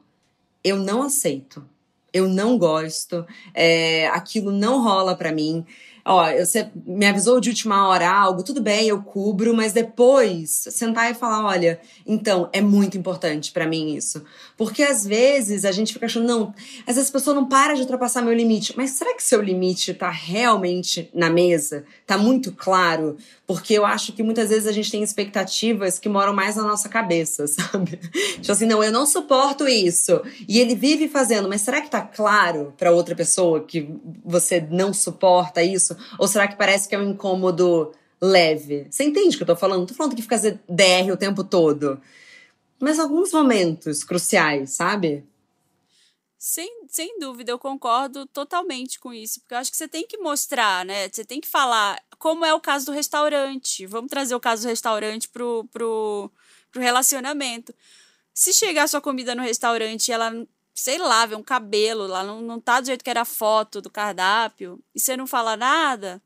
eu não aceito, eu não gosto, é, aquilo não rola para mim ó, você me avisou de última hora algo, tudo bem, eu cubro, mas depois sentar e falar, olha, então é muito importante para mim isso. Porque às vezes a gente fica achando, não, às vezes a pessoa não para de ultrapassar meu limite, mas será que seu limite tá realmente na mesa? Tá muito claro? Porque eu acho que muitas vezes a gente tem expectativas que moram mais na nossa cabeça, sabe? Tipo assim, não, eu não suporto isso. E ele vive fazendo, mas será que tá claro para outra pessoa que você não suporta isso? Isso? Ou será que parece que é um incômodo leve? Você entende o que eu tô falando? Não tô falando que fica DR o tempo todo. Mas alguns momentos cruciais, sabe? Sem, sem dúvida, eu concordo totalmente com isso, porque eu acho que você tem que mostrar, né? Você tem que falar, como é o caso do restaurante. Vamos trazer o caso do restaurante pro, pro, pro relacionamento. Se chegar a sua comida no restaurante e ela sei lá, ver um cabelo lá, não, não tá do jeito que era a foto do cardápio, e você não fala nada,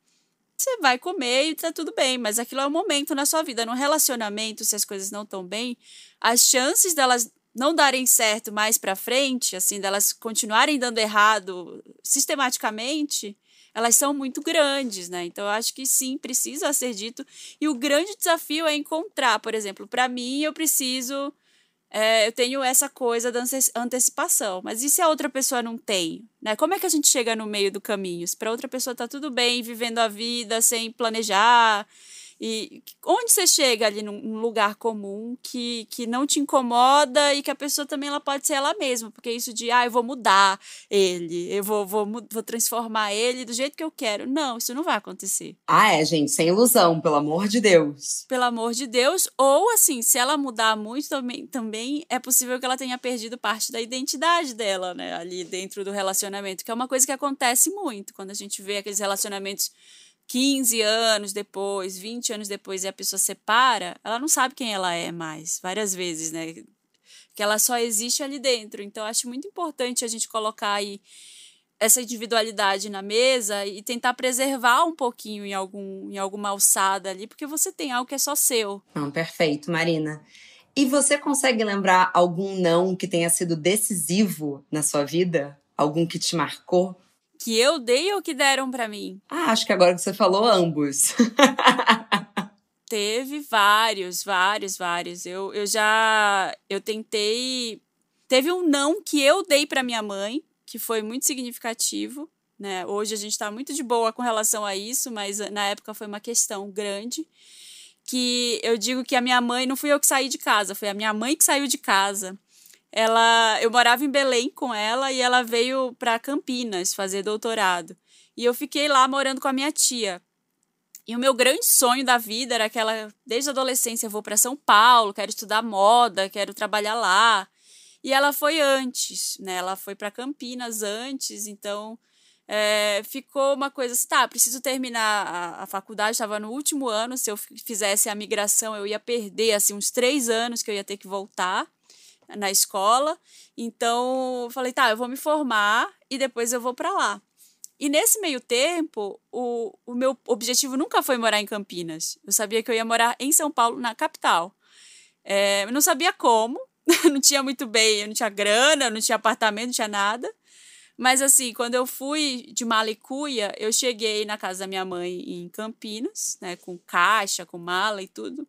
você vai comer e tá tudo bem, mas aquilo é um momento na sua vida. No relacionamento, se as coisas não estão bem, as chances delas não darem certo mais para frente, assim, delas continuarem dando errado sistematicamente, elas são muito grandes, né? Então eu acho que sim, precisa ser dito. E o grande desafio é encontrar, por exemplo, para mim eu preciso é, eu tenho essa coisa da antecipação. Mas e se a outra pessoa não tem? Né? Como é que a gente chega no meio do caminho? Se para outra pessoa tá tudo bem, vivendo a vida sem planejar, e onde você chega ali num lugar comum que, que não te incomoda e que a pessoa também ela pode ser ela mesma, porque isso de, ah, eu vou mudar ele, eu vou, vou, vou transformar ele do jeito que eu quero. Não, isso não vai acontecer. Ah, é, gente, sem ilusão, pelo amor de Deus. Pelo amor de Deus. Ou, assim, se ela mudar muito também, também é possível que ela tenha perdido parte da identidade dela, né, ali dentro do relacionamento, que é uma coisa que acontece muito quando a gente vê aqueles relacionamentos 15 anos depois, 20 anos depois e a pessoa separa, ela não sabe quem ela é mais, várias vezes, né? Que ela só existe ali dentro. Então, acho muito importante a gente colocar aí essa individualidade na mesa e tentar preservar um pouquinho em, algum, em alguma alçada ali, porque você tem algo que é só seu. Não, perfeito, Marina. E você consegue lembrar algum não que tenha sido decisivo na sua vida? Algum que te marcou? Que eu dei ou que deram para mim? Ah, acho que agora que você falou, ambos. Teve vários, vários, vários. Eu, eu já. Eu tentei. Teve um não que eu dei para minha mãe, que foi muito significativo. Né? Hoje a gente está muito de boa com relação a isso, mas na época foi uma questão grande. Que eu digo que a minha mãe, não fui eu que saí de casa, foi a minha mãe que saiu de casa. Ela, eu morava em Belém com ela e ela veio para Campinas fazer doutorado. E eu fiquei lá morando com a minha tia. E o meu grande sonho da vida era aquela, desde a adolescência, eu vou para São Paulo, quero estudar moda, quero trabalhar lá. E ela foi antes, né? Ela foi para Campinas antes, então é, ficou uma coisa assim, tá, preciso terminar a, a faculdade, estava no último ano, se eu fizesse a migração eu ia perder, assim, uns três anos que eu ia ter que voltar na escola. Então, falei, tá, eu vou me formar e depois eu vou para lá. E nesse meio tempo, o, o meu objetivo nunca foi morar em Campinas. Eu sabia que eu ia morar em São Paulo, na capital. É, eu não sabia como, não tinha muito bem, eu não tinha grana, não tinha apartamento, não tinha nada. Mas assim, quando eu fui de Malicuia, eu cheguei na casa da minha mãe em Campinas, né, com caixa, com mala e tudo.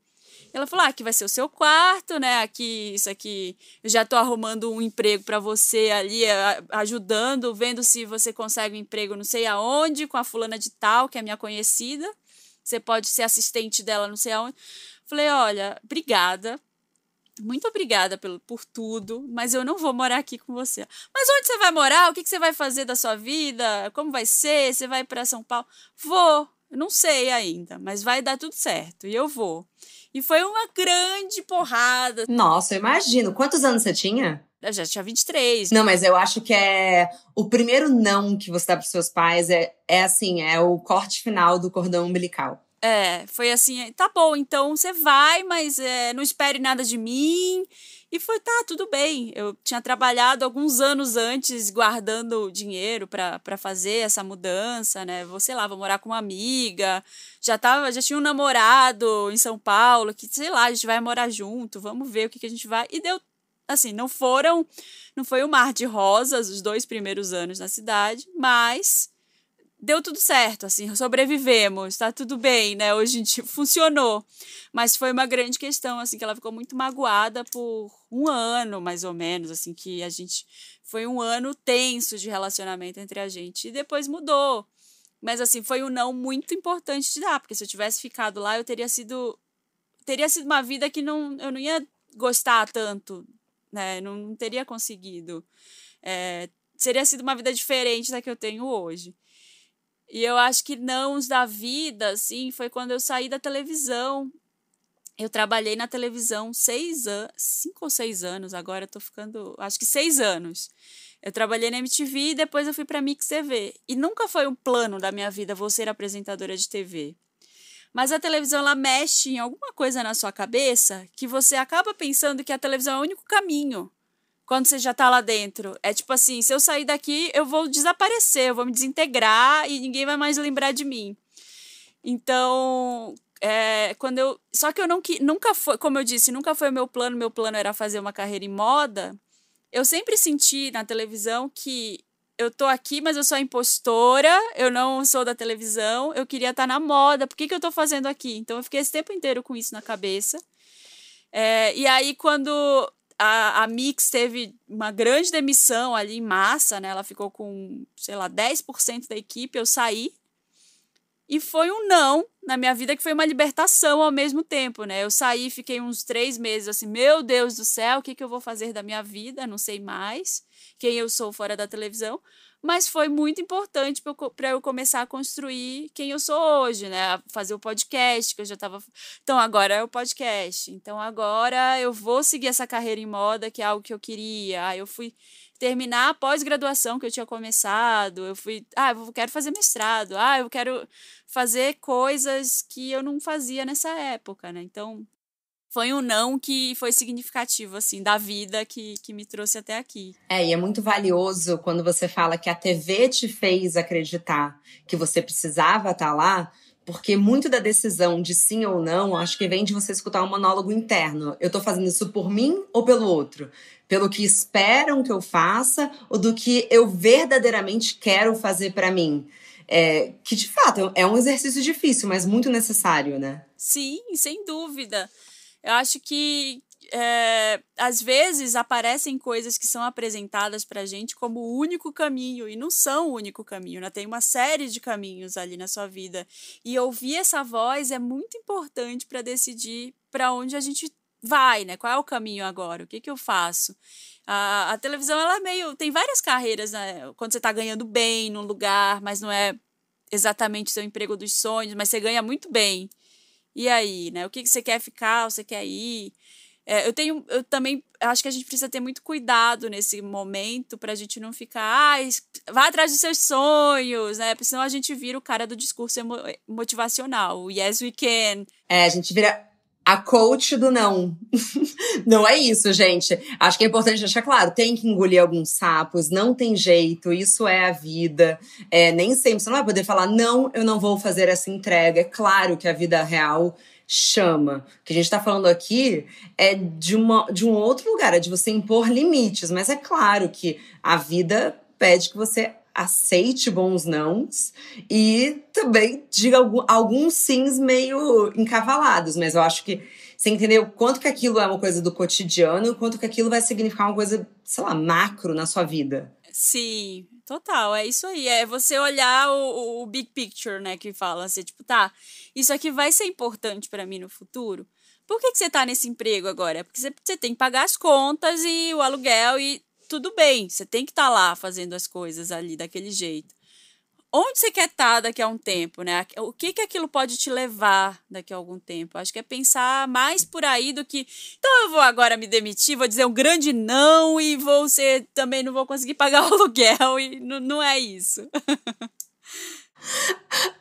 Ela falou: ah, aqui vai ser o seu quarto, né? Aqui, isso aqui, eu já tô arrumando um emprego para você ali, ajudando, vendo se você consegue um emprego não sei aonde, com a fulana de tal, que é minha conhecida. Você pode ser assistente dela não sei aonde. Falei: olha, obrigada. Muito obrigada pelo, por tudo, mas eu não vou morar aqui com você. Mas onde você vai morar? O que, que você vai fazer da sua vida? Como vai ser? Você vai para São Paulo? Vou. Não sei ainda, mas vai dar tudo certo e eu vou. E foi uma grande porrada. Nossa, eu imagino. Quantos anos você tinha? Eu já tinha 23. Não, mas eu acho que é. O primeiro não que você dá pros seus pais é, é assim: é o corte final do cordão umbilical. É, foi assim, tá bom, então você vai, mas é, não espere nada de mim. E foi, tá, tudo bem. Eu tinha trabalhado alguns anos antes guardando dinheiro para fazer essa mudança, né? Vou, sei lá, vou morar com uma amiga. Já tava, já tinha um namorado em São Paulo que, sei lá, a gente vai morar junto, vamos ver o que, que a gente vai. E deu assim, não foram, não foi um mar de rosas os dois primeiros anos na cidade, mas deu tudo certo, assim, sobrevivemos, tá tudo bem, né? Hoje em dia funcionou. Mas foi uma grande questão, assim, que ela ficou muito magoada por um ano, mais ou menos, assim, que a gente. Foi um ano tenso de relacionamento entre a gente. E depois mudou. Mas, assim, foi um não muito importante de dar, porque se eu tivesse ficado lá, eu teria sido. Teria sido uma vida que não, eu não ia gostar tanto, né? Não, teria conseguido. É, seria sido uma vida diferente da que eu tenho hoje. E eu acho que não os da vida, assim, foi quando eu saí da televisão. Eu trabalhei na televisão seis anos, cinco ou seis anos, agora eu tô ficando, acho que seis anos. Eu trabalhei na MTV e depois eu fui para Mix TV. E nunca foi um plano da minha vida vou ser apresentadora de TV. Mas a televisão ela mexe em alguma coisa na sua cabeça que você acaba pensando que a televisão é o único caminho quando você já tá lá dentro. É tipo assim, se eu sair daqui, eu vou desaparecer, eu vou me desintegrar e ninguém vai mais lembrar de mim. Então, é, quando eu. Só que eu não, nunca foi, como eu disse, nunca foi o meu plano. Meu plano era fazer uma carreira em moda. Eu sempre senti na televisão que eu tô aqui, mas eu sou impostora, eu não sou da televisão, eu queria estar tá na moda, por que, que eu tô fazendo aqui? Então eu fiquei esse tempo inteiro com isso na cabeça. É, e aí, quando a, a Mix teve uma grande demissão ali em massa, né? Ela ficou com, sei lá, 10% da equipe. Eu saí. E foi um não na minha vida que foi uma libertação ao mesmo tempo, né? Eu saí, fiquei uns três meses assim, meu Deus do céu, o que, que eu vou fazer da minha vida? Não sei mais quem eu sou fora da televisão mas foi muito importante para eu começar a construir quem eu sou hoje, né? Fazer o podcast, que eu já estava. Então, agora é o podcast. Então, agora eu vou seguir essa carreira em moda, que é algo que eu queria. Aí eu fui terminar a pós-graduação que eu tinha começado. Eu fui, ah, eu quero fazer mestrado. Ah, eu quero fazer coisas que eu não fazia nessa época, né? Então, foi um não que foi significativo, assim, da vida que, que me trouxe até aqui. É, e é muito valioso quando você fala que a TV te fez acreditar que você precisava estar tá lá, Porque muito da decisão de sim ou não, acho que vem de você escutar um monólogo interno. Eu tô fazendo isso por mim ou pelo outro? Pelo que esperam que eu faça ou do que eu verdadeiramente quero fazer para mim? É, que de fato é um exercício difícil, mas muito necessário, né? Sim, sem dúvida. Eu acho que é, às vezes aparecem coisas que são apresentadas para gente como o único caminho e não são o único caminho, né? Tem uma série de caminhos ali na sua vida e ouvir essa voz é muito importante para decidir para onde a gente vai, né? Qual é o caminho agora? O que que eu faço? A, a televisão ela é meio tem várias carreiras, né? Quando você está ganhando bem num lugar, mas não é exatamente seu emprego dos sonhos, mas você ganha muito bem. E aí, né? O que, que você quer ficar? Você quer ir? É, eu tenho, eu também acho que a gente precisa ter muito cuidado nesse momento para a gente não ficar, ah, vá atrás dos seus sonhos, né? Porque senão a gente vira o cara do discurso motivacional, o yes we can. É, a gente vira a coach do não. não é isso, gente. Acho que é importante deixar claro: tem que engolir alguns sapos, não tem jeito, isso é a vida. É, nem sempre você não vai poder falar, não, eu não vou fazer essa entrega. É claro que a vida real chama. O que a gente está falando aqui é de, uma, de um outro lugar, é de você impor limites, mas é claro que a vida pede que você aceite bons nãos e também diga alguns sims meio encavalados, mas eu acho que você entendeu quanto que aquilo é uma coisa do cotidiano, quanto que aquilo vai significar uma coisa, sei lá, macro na sua vida. Sim, total, é isso aí. É você olhar o, o big picture, né, que fala assim, tipo, tá, isso aqui vai ser importante para mim no futuro. Por que, que você tá nesse emprego agora? Porque você, você tem que pagar as contas e o aluguel e tudo bem, você tem que estar tá lá fazendo as coisas ali daquele jeito. Onde você quer estar tá daqui a um tempo, né? O que que aquilo pode te levar daqui a algum tempo? Acho que é pensar mais por aí do que, então eu vou agora me demitir, vou dizer um grande não e vou ser também não vou conseguir pagar o aluguel e não, não é isso.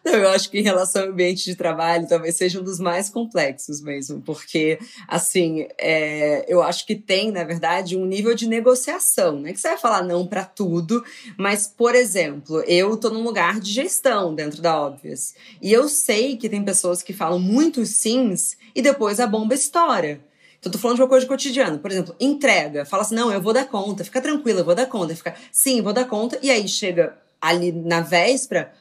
Eu acho que em relação ao ambiente de trabalho talvez seja um dos mais complexos mesmo, porque, assim, é, eu acho que tem, na verdade, um nível de negociação. Não é que você vai falar não para tudo, mas, por exemplo, eu tô num lugar de gestão dentro da Óbvias, e eu sei que tem pessoas que falam muitos sims e depois a bomba estoura. Então, tô falando de uma coisa cotidiana. Por exemplo, entrega. Fala assim, não, eu vou dar conta. Fica tranquila, eu vou dar conta. Fica, sim, vou dar conta. E aí chega ali na véspera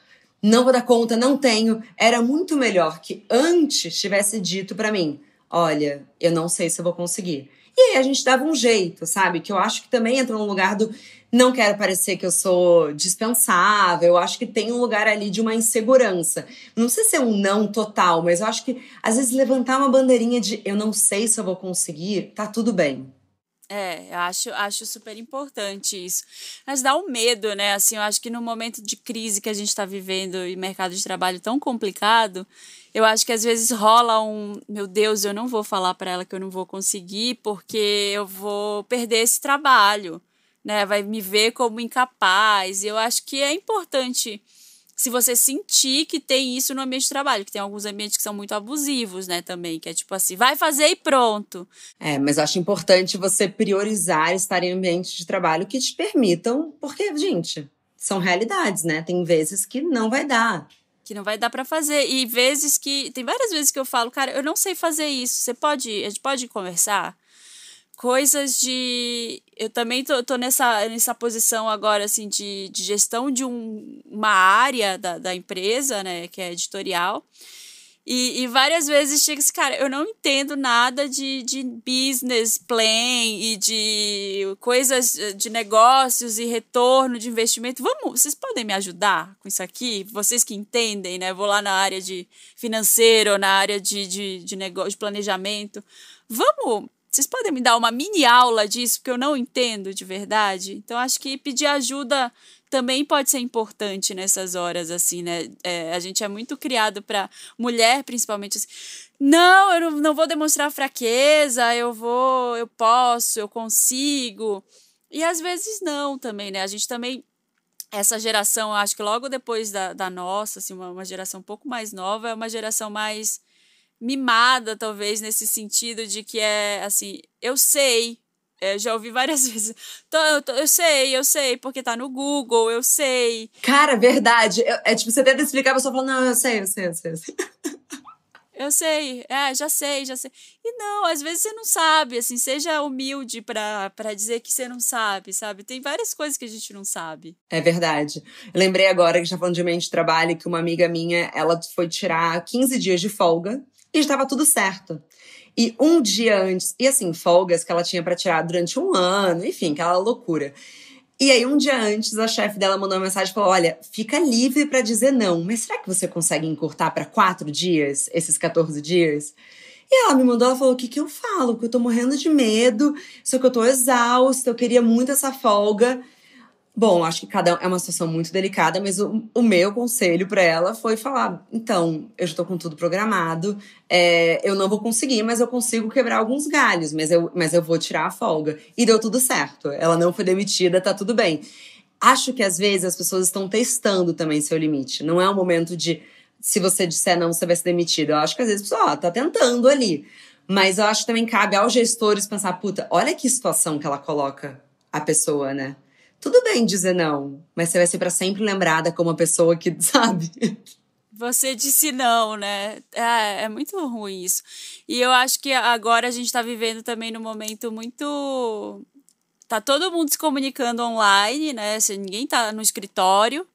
não vou dar conta, não tenho. Era muito melhor que antes tivesse dito para mim: olha, eu não sei se eu vou conseguir. E aí a gente dava um jeito, sabe? Que eu acho que também entra no lugar do não quero parecer que eu sou dispensável. Eu acho que tem um lugar ali de uma insegurança. Não sei se é um não total, mas eu acho que às vezes levantar uma bandeirinha de eu não sei se eu vou conseguir, tá tudo bem. É, eu acho, acho super importante isso. Mas dá um medo, né? Assim, eu acho que no momento de crise que a gente está vivendo e mercado de trabalho tão complicado, eu acho que às vezes rola um, meu Deus, eu não vou falar para ela que eu não vou conseguir porque eu vou perder esse trabalho, né? Vai me ver como incapaz. E eu acho que é importante se você sentir que tem isso no ambiente de trabalho, que tem alguns ambientes que são muito abusivos, né, também, que é tipo assim, vai fazer e pronto. É, mas acho importante você priorizar estar em ambientes de trabalho que te permitam, porque, gente, são realidades, né? Tem vezes que não vai dar. Que não vai dar para fazer. E vezes que. Tem várias vezes que eu falo, cara, eu não sei fazer isso. Você pode. A gente pode conversar? Coisas de. Eu também tô, tô nessa, nessa posição agora, assim, de, de gestão de um, uma área da, da empresa, né, que é editorial. E, e várias vezes chega esse cara, eu não entendo nada de, de business plan e de coisas de negócios e retorno de investimento. Vamos, vocês podem me ajudar com isso aqui? Vocês que entendem, né? Vou lá na área de financeiro, na área de, de, de negócio, de planejamento. Vamos vocês podem me dar uma mini aula disso, porque eu não entendo de verdade? Então, acho que pedir ajuda também pode ser importante nessas horas, assim, né? É, a gente é muito criado para mulher, principalmente, assim, não, eu não, vou demonstrar fraqueza, eu vou, eu posso, eu consigo. E às vezes não também, né? A gente também essa geração, acho que logo depois da, da nossa, assim, uma, uma geração um pouco mais nova, é uma geração mais mimada, talvez, nesse sentido de que é assim, eu sei, É, já ouvi várias vezes. Tô, eu, tô, eu, sei, eu sei, porque tá no Google, eu sei. Cara, verdade. é tipo, você tenta explicar, a pessoa fala, não, eu sei, eu sei, eu sei. Eu sei, eu sei. é, já sei, já sei. E não, às vezes você não sabe, assim, seja humilde para dizer que você não sabe, sabe? Tem várias coisas que a gente não sabe. É verdade. Eu lembrei agora que já falando de mente de trabalho, que uma amiga minha, ela foi tirar 15 dias de folga e estava tudo certo. E um dia antes, e assim, folgas que ela tinha para tirar durante um ano, enfim, aquela loucura. E aí, um dia antes, a chefe dela mandou uma mensagem e falou: Olha, fica livre para dizer não, mas será que você consegue encurtar para quatro dias, esses 14 dias? E ela me mandou, ela falou: O que, que eu falo? Que eu tô morrendo de medo, só que eu tô exausta, eu queria muito essa folga. Bom, acho que cada é uma situação muito delicada, mas o, o meu conselho para ela foi falar: então, eu já estou com tudo programado, é, eu não vou conseguir, mas eu consigo quebrar alguns galhos, mas eu, mas eu vou tirar a folga. E deu tudo certo. Ela não foi demitida, tá tudo bem. Acho que às vezes as pessoas estão testando também seu limite. Não é um momento de se você disser não, você vai ser demitido. Eu acho que às vezes ó, tá tentando ali. Mas eu acho que também cabe aos gestores pensar, puta, olha que situação que ela coloca a pessoa, né? Tudo bem dizer não, mas você vai ser para sempre lembrada como uma pessoa que, sabe? Você disse não, né? É, é muito ruim isso. E eu acho que agora a gente está vivendo também num momento muito. Tá todo mundo se comunicando online, né? Ninguém tá no escritório.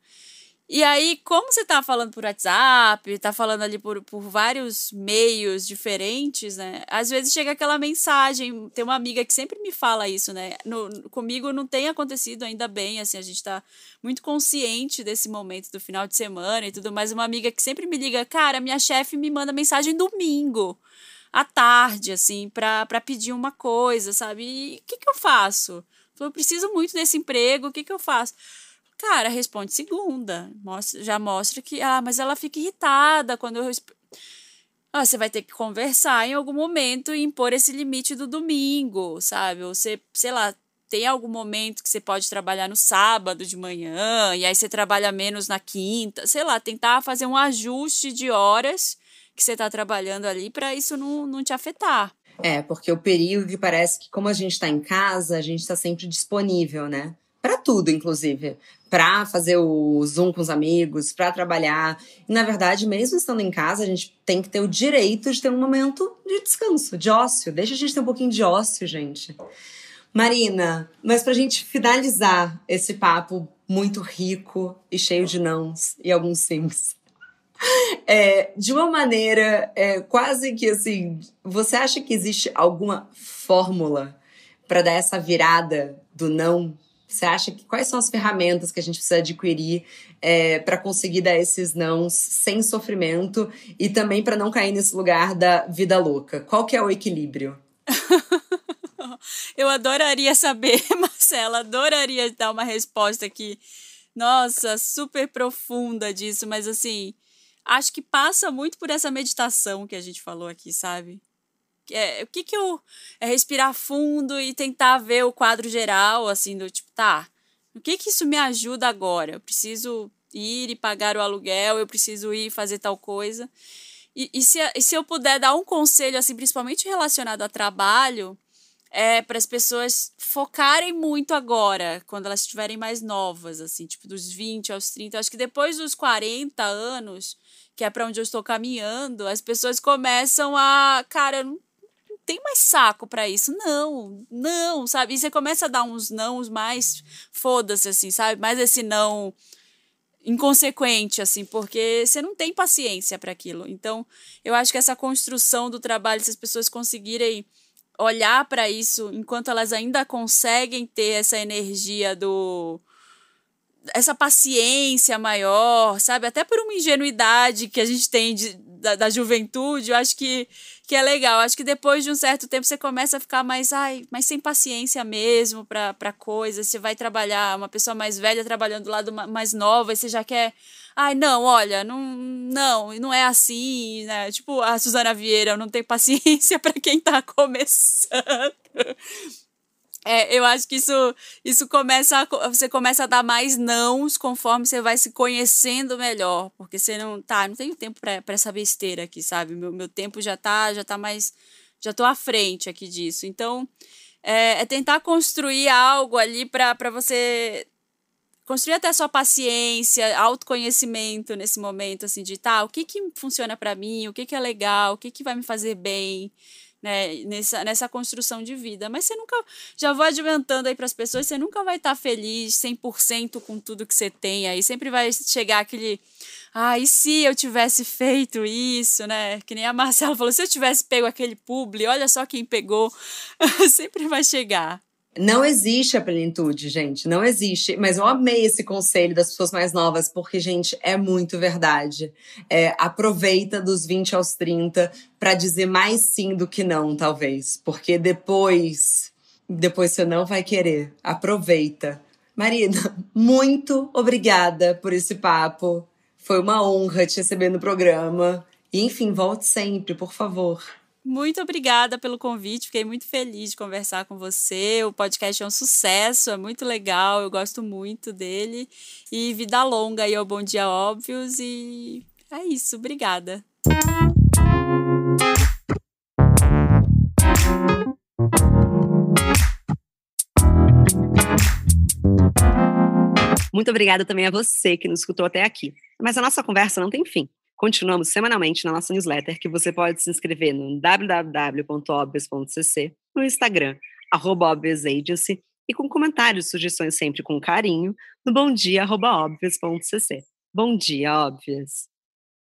E aí, como você tá falando por WhatsApp, tá falando ali por, por vários meios diferentes, né? Às vezes chega aquela mensagem. Tem uma amiga que sempre me fala isso, né? No, comigo não tem acontecido ainda bem, assim, a gente tá muito consciente desse momento do final de semana e tudo mais. Uma amiga que sempre me liga, cara, minha chefe me manda mensagem domingo, à tarde, assim, pra pedir uma coisa, sabe? E o que, que eu faço? Eu preciso muito desse emprego, o que, que eu faço? Cara, responde segunda. Mostra, já mostra que, ah, mas ela fica irritada quando eu. Ah, você vai ter que conversar em algum momento e impor esse limite do domingo, sabe? Ou você, sei lá, tem algum momento que você pode trabalhar no sábado de manhã e aí você trabalha menos na quinta, sei lá, tentar fazer um ajuste de horas que você está trabalhando ali para isso não, não te afetar. É, porque o período parece que, como a gente está em casa, a gente está sempre disponível, né? Para tudo, inclusive para fazer o Zoom com os amigos, para trabalhar. E, na verdade, mesmo estando em casa, a gente tem que ter o direito de ter um momento de descanso, de ócio. Deixa a gente ter um pouquinho de ócio, gente. Marina, mas para a gente finalizar esse papo muito rico e cheio de nãos e alguns sims. É, de uma maneira é, quase que assim, você acha que existe alguma fórmula para dar essa virada do não você acha que quais são as ferramentas que a gente precisa adquirir é, para conseguir dar esses nãos sem sofrimento e também para não cair nesse lugar da vida louca? Qual que é o equilíbrio? Eu adoraria saber, Marcela, adoraria dar uma resposta aqui. Nossa, super profunda disso, mas assim, acho que passa muito por essa meditação que a gente falou aqui, sabe? É, o que que eu é respirar fundo e tentar ver o quadro geral assim do tipo tá o que que isso me ajuda agora eu preciso ir e pagar o aluguel eu preciso ir fazer tal coisa e, e, se, e se eu puder dar um conselho assim principalmente relacionado a trabalho é para as pessoas focarem muito agora, quando elas estiverem mais novas, assim, tipo dos 20 aos 30. Acho que depois dos 40 anos, que é para onde eu estou caminhando, as pessoas começam a, cara, eu não tem mais saco para isso. Não, não, sabe? E você começa a dar uns nãos mais foda-se, assim, sabe? Mais esse não inconsequente, assim, porque você não tem paciência para aquilo. Então, eu acho que essa construção do trabalho, se as pessoas conseguirem olhar para isso enquanto elas ainda conseguem ter essa energia do essa paciência maior, sabe? Até por uma ingenuidade que a gente tem de, da, da juventude, eu acho que, que é legal. Acho que depois de um certo tempo você começa a ficar mais, ai, mais sem paciência mesmo para coisas. Você vai trabalhar, uma pessoa mais velha trabalhando do lado mais nova, e você já quer. Ai, não, olha, não, não, não é assim, né? Tipo a Suzana Vieira, eu não tenho paciência para quem tá começando. É, eu acho que isso, isso começa a, você começa a dar mais nãos conforme você vai se conhecendo melhor, porque você não tá, não tenho tempo para essa besteira aqui, sabe? Meu, meu tempo já tá, já tá mais já tô à frente aqui disso. Então, é, é tentar construir algo ali para você construir até a sua paciência, autoconhecimento nesse momento, assim, de tá, o que que funciona para mim, o que que é legal, o que que vai me fazer bem, né, nessa, nessa construção de vida. Mas você nunca, já vou adiantando aí para as pessoas, você nunca vai estar tá feliz 100% com tudo que você tem aí, sempre vai chegar aquele ah, e se eu tivesse feito isso, né? Que nem a Marcela falou, se eu tivesse pego aquele publi, olha só quem pegou, sempre vai chegar. Não existe a plenitude, gente, não existe. Mas eu amei esse conselho das pessoas mais novas, porque, gente, é muito verdade. É, aproveita dos 20 aos 30 para dizer mais sim do que não, talvez. Porque depois, depois você não vai querer. Aproveita. Marina, muito obrigada por esse papo. Foi uma honra te receber no programa. E, enfim, volte sempre, por favor. Muito obrigada pelo convite, fiquei muito feliz de conversar com você. O podcast é um sucesso, é muito legal, eu gosto muito dele. E vida longa aí ao Bom Dia Óbvios. E é isso, obrigada. Muito obrigada também a você que nos escutou até aqui. Mas a nossa conversa não tem fim. Continuamos semanalmente na nossa newsletter, que você pode se inscrever no www.obvious.cc, no Instagram, arroba Agency, e com comentários e sugestões sempre com carinho, no bomdia.obvious.cc. Bom dia, Óbvias!